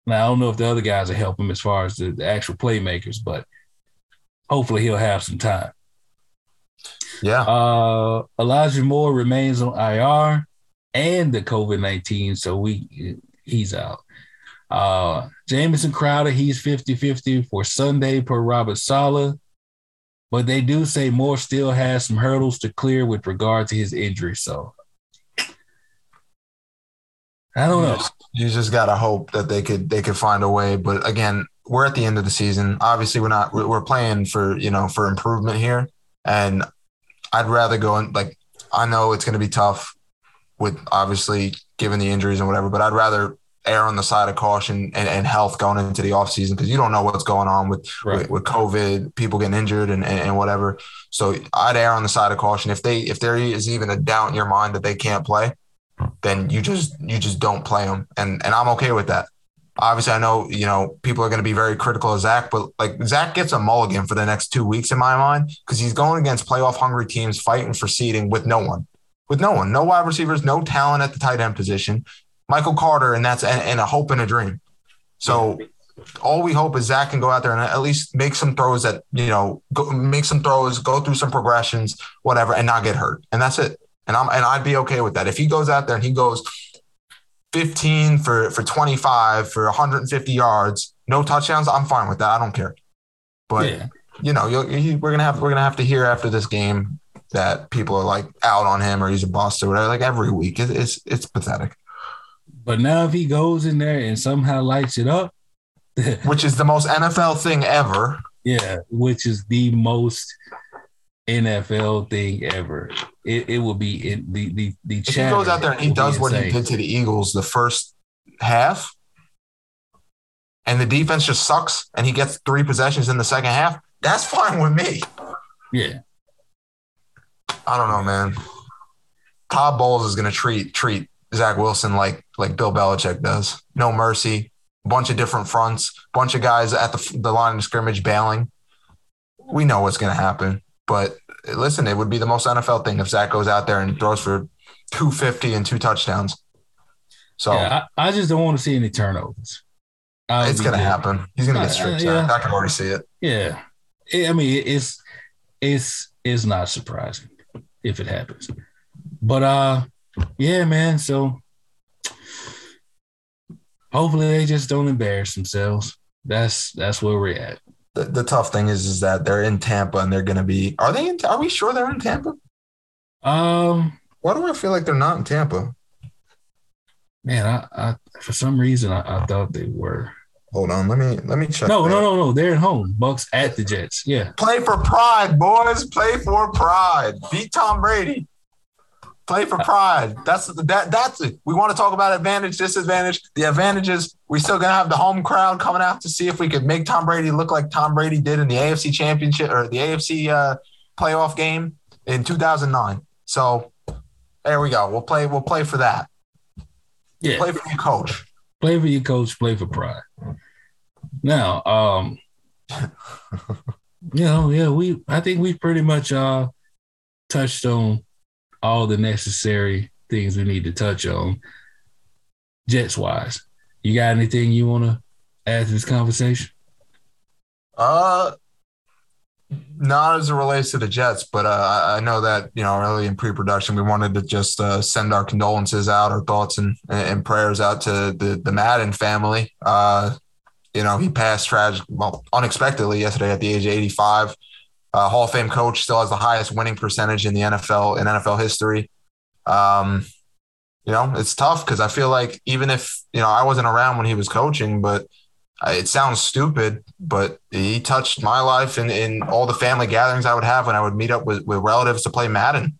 C: now, I don't know if the other guys are helping as far as the, the actual playmakers, but hopefully he'll have some time.
D: Yeah.
C: Uh, Elijah Moore remains on IR and the COVID 19, so we he's out. Uh, Jamison Crowder, he's 50 50 for Sunday per Robert Saleh. But they do say Moore still has some hurdles to clear with regard to his injury. So I don't know.
D: You just gotta hope that they could they could find a way. But again, we're at the end of the season. Obviously, we're not we're playing for you know for improvement here, and I'd rather go and like I know it's going to be tough with obviously given the injuries and whatever, but I'd rather err on the side of caution and, and health going into the offseason because you don't know what's going on with, right. with, with COVID, people getting injured and, and, and, whatever. So I'd err on the side of caution. If they if there is even a doubt in your mind that they can't play, then you just you just don't play them, and and I'm okay with that. Obviously, I know you know people are going to be very critical of Zach, but like Zach gets a mulligan for the next two weeks in my mind because he's going against playoff hungry teams fighting for seeding with no one, with no one, no wide receivers, no talent at the tight end position. Michael Carter, and that's and, and a hope and a dream. So all we hope is Zach can go out there and at least make some throws that you know go, make some throws, go through some progressions, whatever, and not get hurt, and that's it. And I'm and I'd be okay with that. If he goes out there and he goes 15 for for 25 for 150 yards, no touchdowns, I'm fine with that. I don't care. But yeah. you know, you we're gonna have we're gonna have to hear after this game that people are like out on him or he's a bust or whatever. Like every week, it, it's it's pathetic.
C: But now if he goes in there and somehow lights it up,
D: which is the most NFL thing ever.
C: Yeah, which is the most NFL thing ever. It, it will be in the the the.
D: If he goes out there and he does what he did to the Eagles the first half, and the defense just sucks, and he gets three possessions in the second half, that's fine with me.
C: Yeah.
D: I don't know, man. Todd Bowles is going to treat treat Zach Wilson like like Bill Belichick does. No mercy. Bunch of different fronts. Bunch of guys at the the line of scrimmage bailing. We know what's going to happen. But listen, it would be the most NFL thing if Zach goes out there and throws for 250 and two touchdowns. So
C: yeah, I, I just don't want to see any turnovers.
D: I'll it's going to happen. He's going to get stripped. Uh, yeah. I can already see it.
C: Yeah. I mean, it's it's it's not surprising if it happens. But uh yeah, man. So hopefully they just don't embarrass themselves. That's that's where we're at.
D: The, the tough thing is is that they're in Tampa and they're going to be. Are they in? Are we sure they're in Tampa?
C: Um.
D: Why do I feel like they're not in Tampa?
C: Man, I, I for some reason I, I thought they were.
D: Hold on, let me let me check.
C: No, that. no, no, no. They're at home. Bucs at the Jets. Yeah.
D: Play for pride, boys. Play for pride. Beat Tom Brady. Play for pride. That's that. That's it. We want to talk about advantage, disadvantage. The advantages. We still gonna have the home crowd coming out to see if we could make Tom Brady look like Tom Brady did in the AFC Championship or the AFC uh, playoff game in 2009. So there we go. We'll play. We'll play for that. Yeah. Play for your coach.
C: Play for your coach. Play for pride. Now, um, you know, yeah, we. I think we pretty much uh touched on all the necessary things we need to touch on. Jets wise, you got anything you want to add to this conversation?
D: Uh, not as it relates to the Jets, but uh, I know that you know early in pre-production we wanted to just uh, send our condolences out, our thoughts and, and prayers out to the the Madden family. Uh, you know, he passed tragic, well, unexpectedly yesterday at the age of 85 uh, Hall of Fame coach, still has the highest winning percentage in the NFL in NFL history. Um, you know, it's tough because I feel like even if you know I wasn't around when he was coaching, but it sounds stupid, but he touched my life in, in all the family gatherings I would have when I would meet up with, with relatives to play Madden,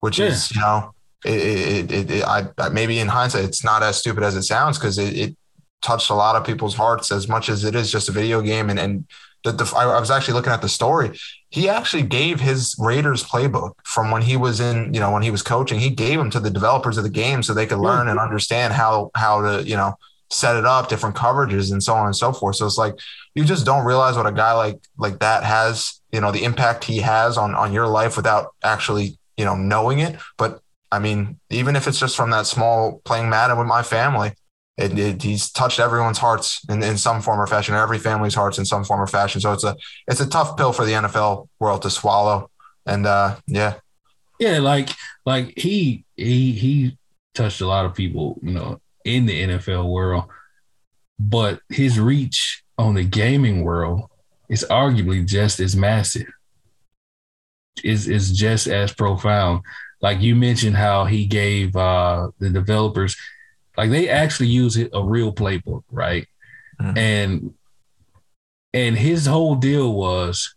D: which yeah. is you know, it, it, it, I maybe in hindsight it's not as stupid as it sounds because it, it touched a lot of people's hearts as much as it is just a video game and and the, the, I was actually looking at the story. He actually gave his Raiders playbook from when he was in, you know, when he was coaching. He gave them to the developers of the game so they could learn and understand how how to, you know, set it up, different coverages, and so on and so forth. So it's like you just don't realize what a guy like like that has, you know, the impact he has on on your life without actually, you know, knowing it. But I mean, even if it's just from that small playing Madden with my family, it, it, he's touched everyone's hearts in, in some form or fashion, or every family's hearts in some form or fashion. So it's a it's a tough pill for the NFL world to swallow. And uh, yeah,
C: yeah, like like he he he touched a lot of people, you know, in the NFL world, but his reach on the gaming world is arguably just as massive. Is is just as profound. Like you mentioned, how he gave uh, the developers like they actually use a real playbook, right? Mm-hmm. And and his whole deal was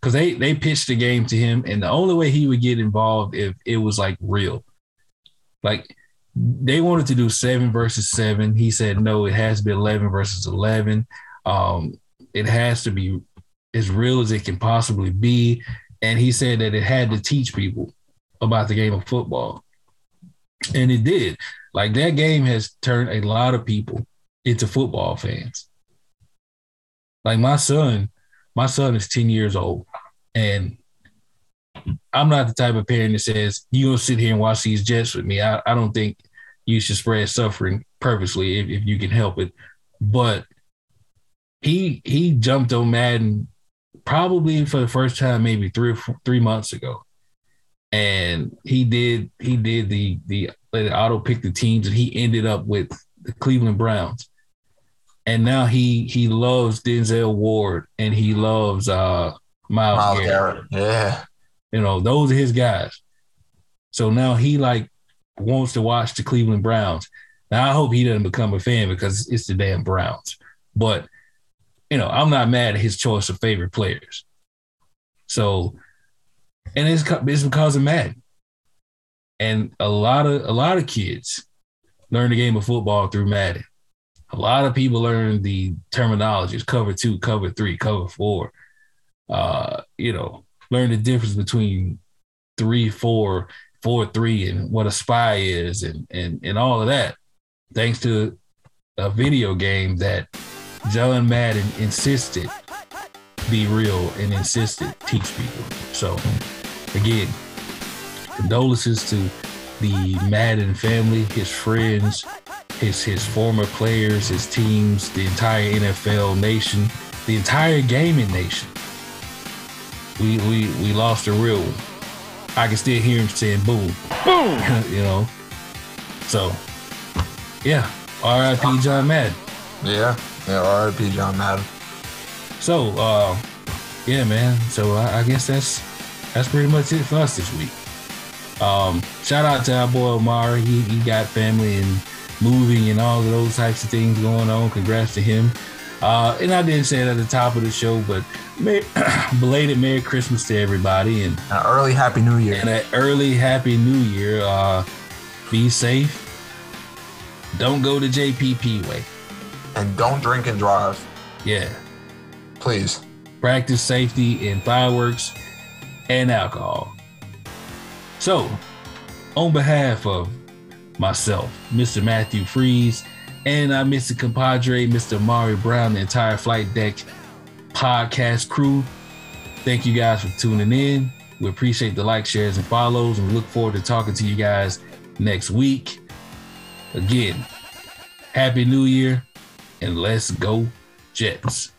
C: because they they pitched the game to him, and the only way he would get involved if it was like real, like they wanted to do seven versus seven. He said no, it has to be eleven versus eleven. Um, it has to be as real as it can possibly be, and he said that it had to teach people about the game of football, and it did. Like that game has turned a lot of people into football fans. Like my son, my son is 10 years old. And I'm not the type of parent that says, you gonna sit here and watch these Jets with me. I, I don't think you should spread suffering purposely if, if you can help it. But he he jumped on Madden probably for the first time maybe three three months ago and he did he did the the auto pick the teams, and he ended up with the Cleveland Browns. And now he he loves Denzel Ward and he loves uh Myles, Myles Garrett.
D: Garrett. Yeah.
C: You know, those are his guys. So now he like wants to watch the Cleveland Browns. Now I hope he doesn't become a fan because it's the damn Browns. But you know, I'm not mad at his choice of favorite players. So, and it's it's because of Madden. And a lot of a lot of kids learn the game of football through Madden. A lot of people learn the terminologies: cover two, cover three, cover four. Uh, you know, learn the difference between three, four, four, three, and what a spy is, and and and all of that, thanks to a video game that John Madden insisted be real and insisted teach people. So again, condolences to the Madden family, his friends, his his former players, his teams, the entire NFL nation, the entire gaming nation. We we we lost a real one. I can still hear him saying boom.
B: Boom.
C: you know. So yeah. R.I.P. John Madden.
D: Yeah. Yeah, R.I.P. John Madden.
C: So uh yeah, man. So I, I guess that's that's pretty much it for us this week. Um, shout out to our boy Omari. He, he got family and moving and all of those types of things going on. Congrats to him. Uh, and I didn't say it at the top of the show, but Merry, belated Merry Christmas to everybody and
D: An early Happy New Year.
C: and an early Happy New Year. Uh, be safe. Don't go the JPP way.
D: And don't drink and drive,
C: Yeah.
D: please.
C: practice safety in fireworks and alcohol. So, on behalf of myself, Mr. Matthew Freeze, and our Mr. Compadre, Mr. Mari Brown, the entire Flight Deck podcast crew, thank you guys for tuning in. We appreciate the like, shares, and follows, and we look forward to talking to you guys next week. Again, Happy New Year, and let's go, Jets.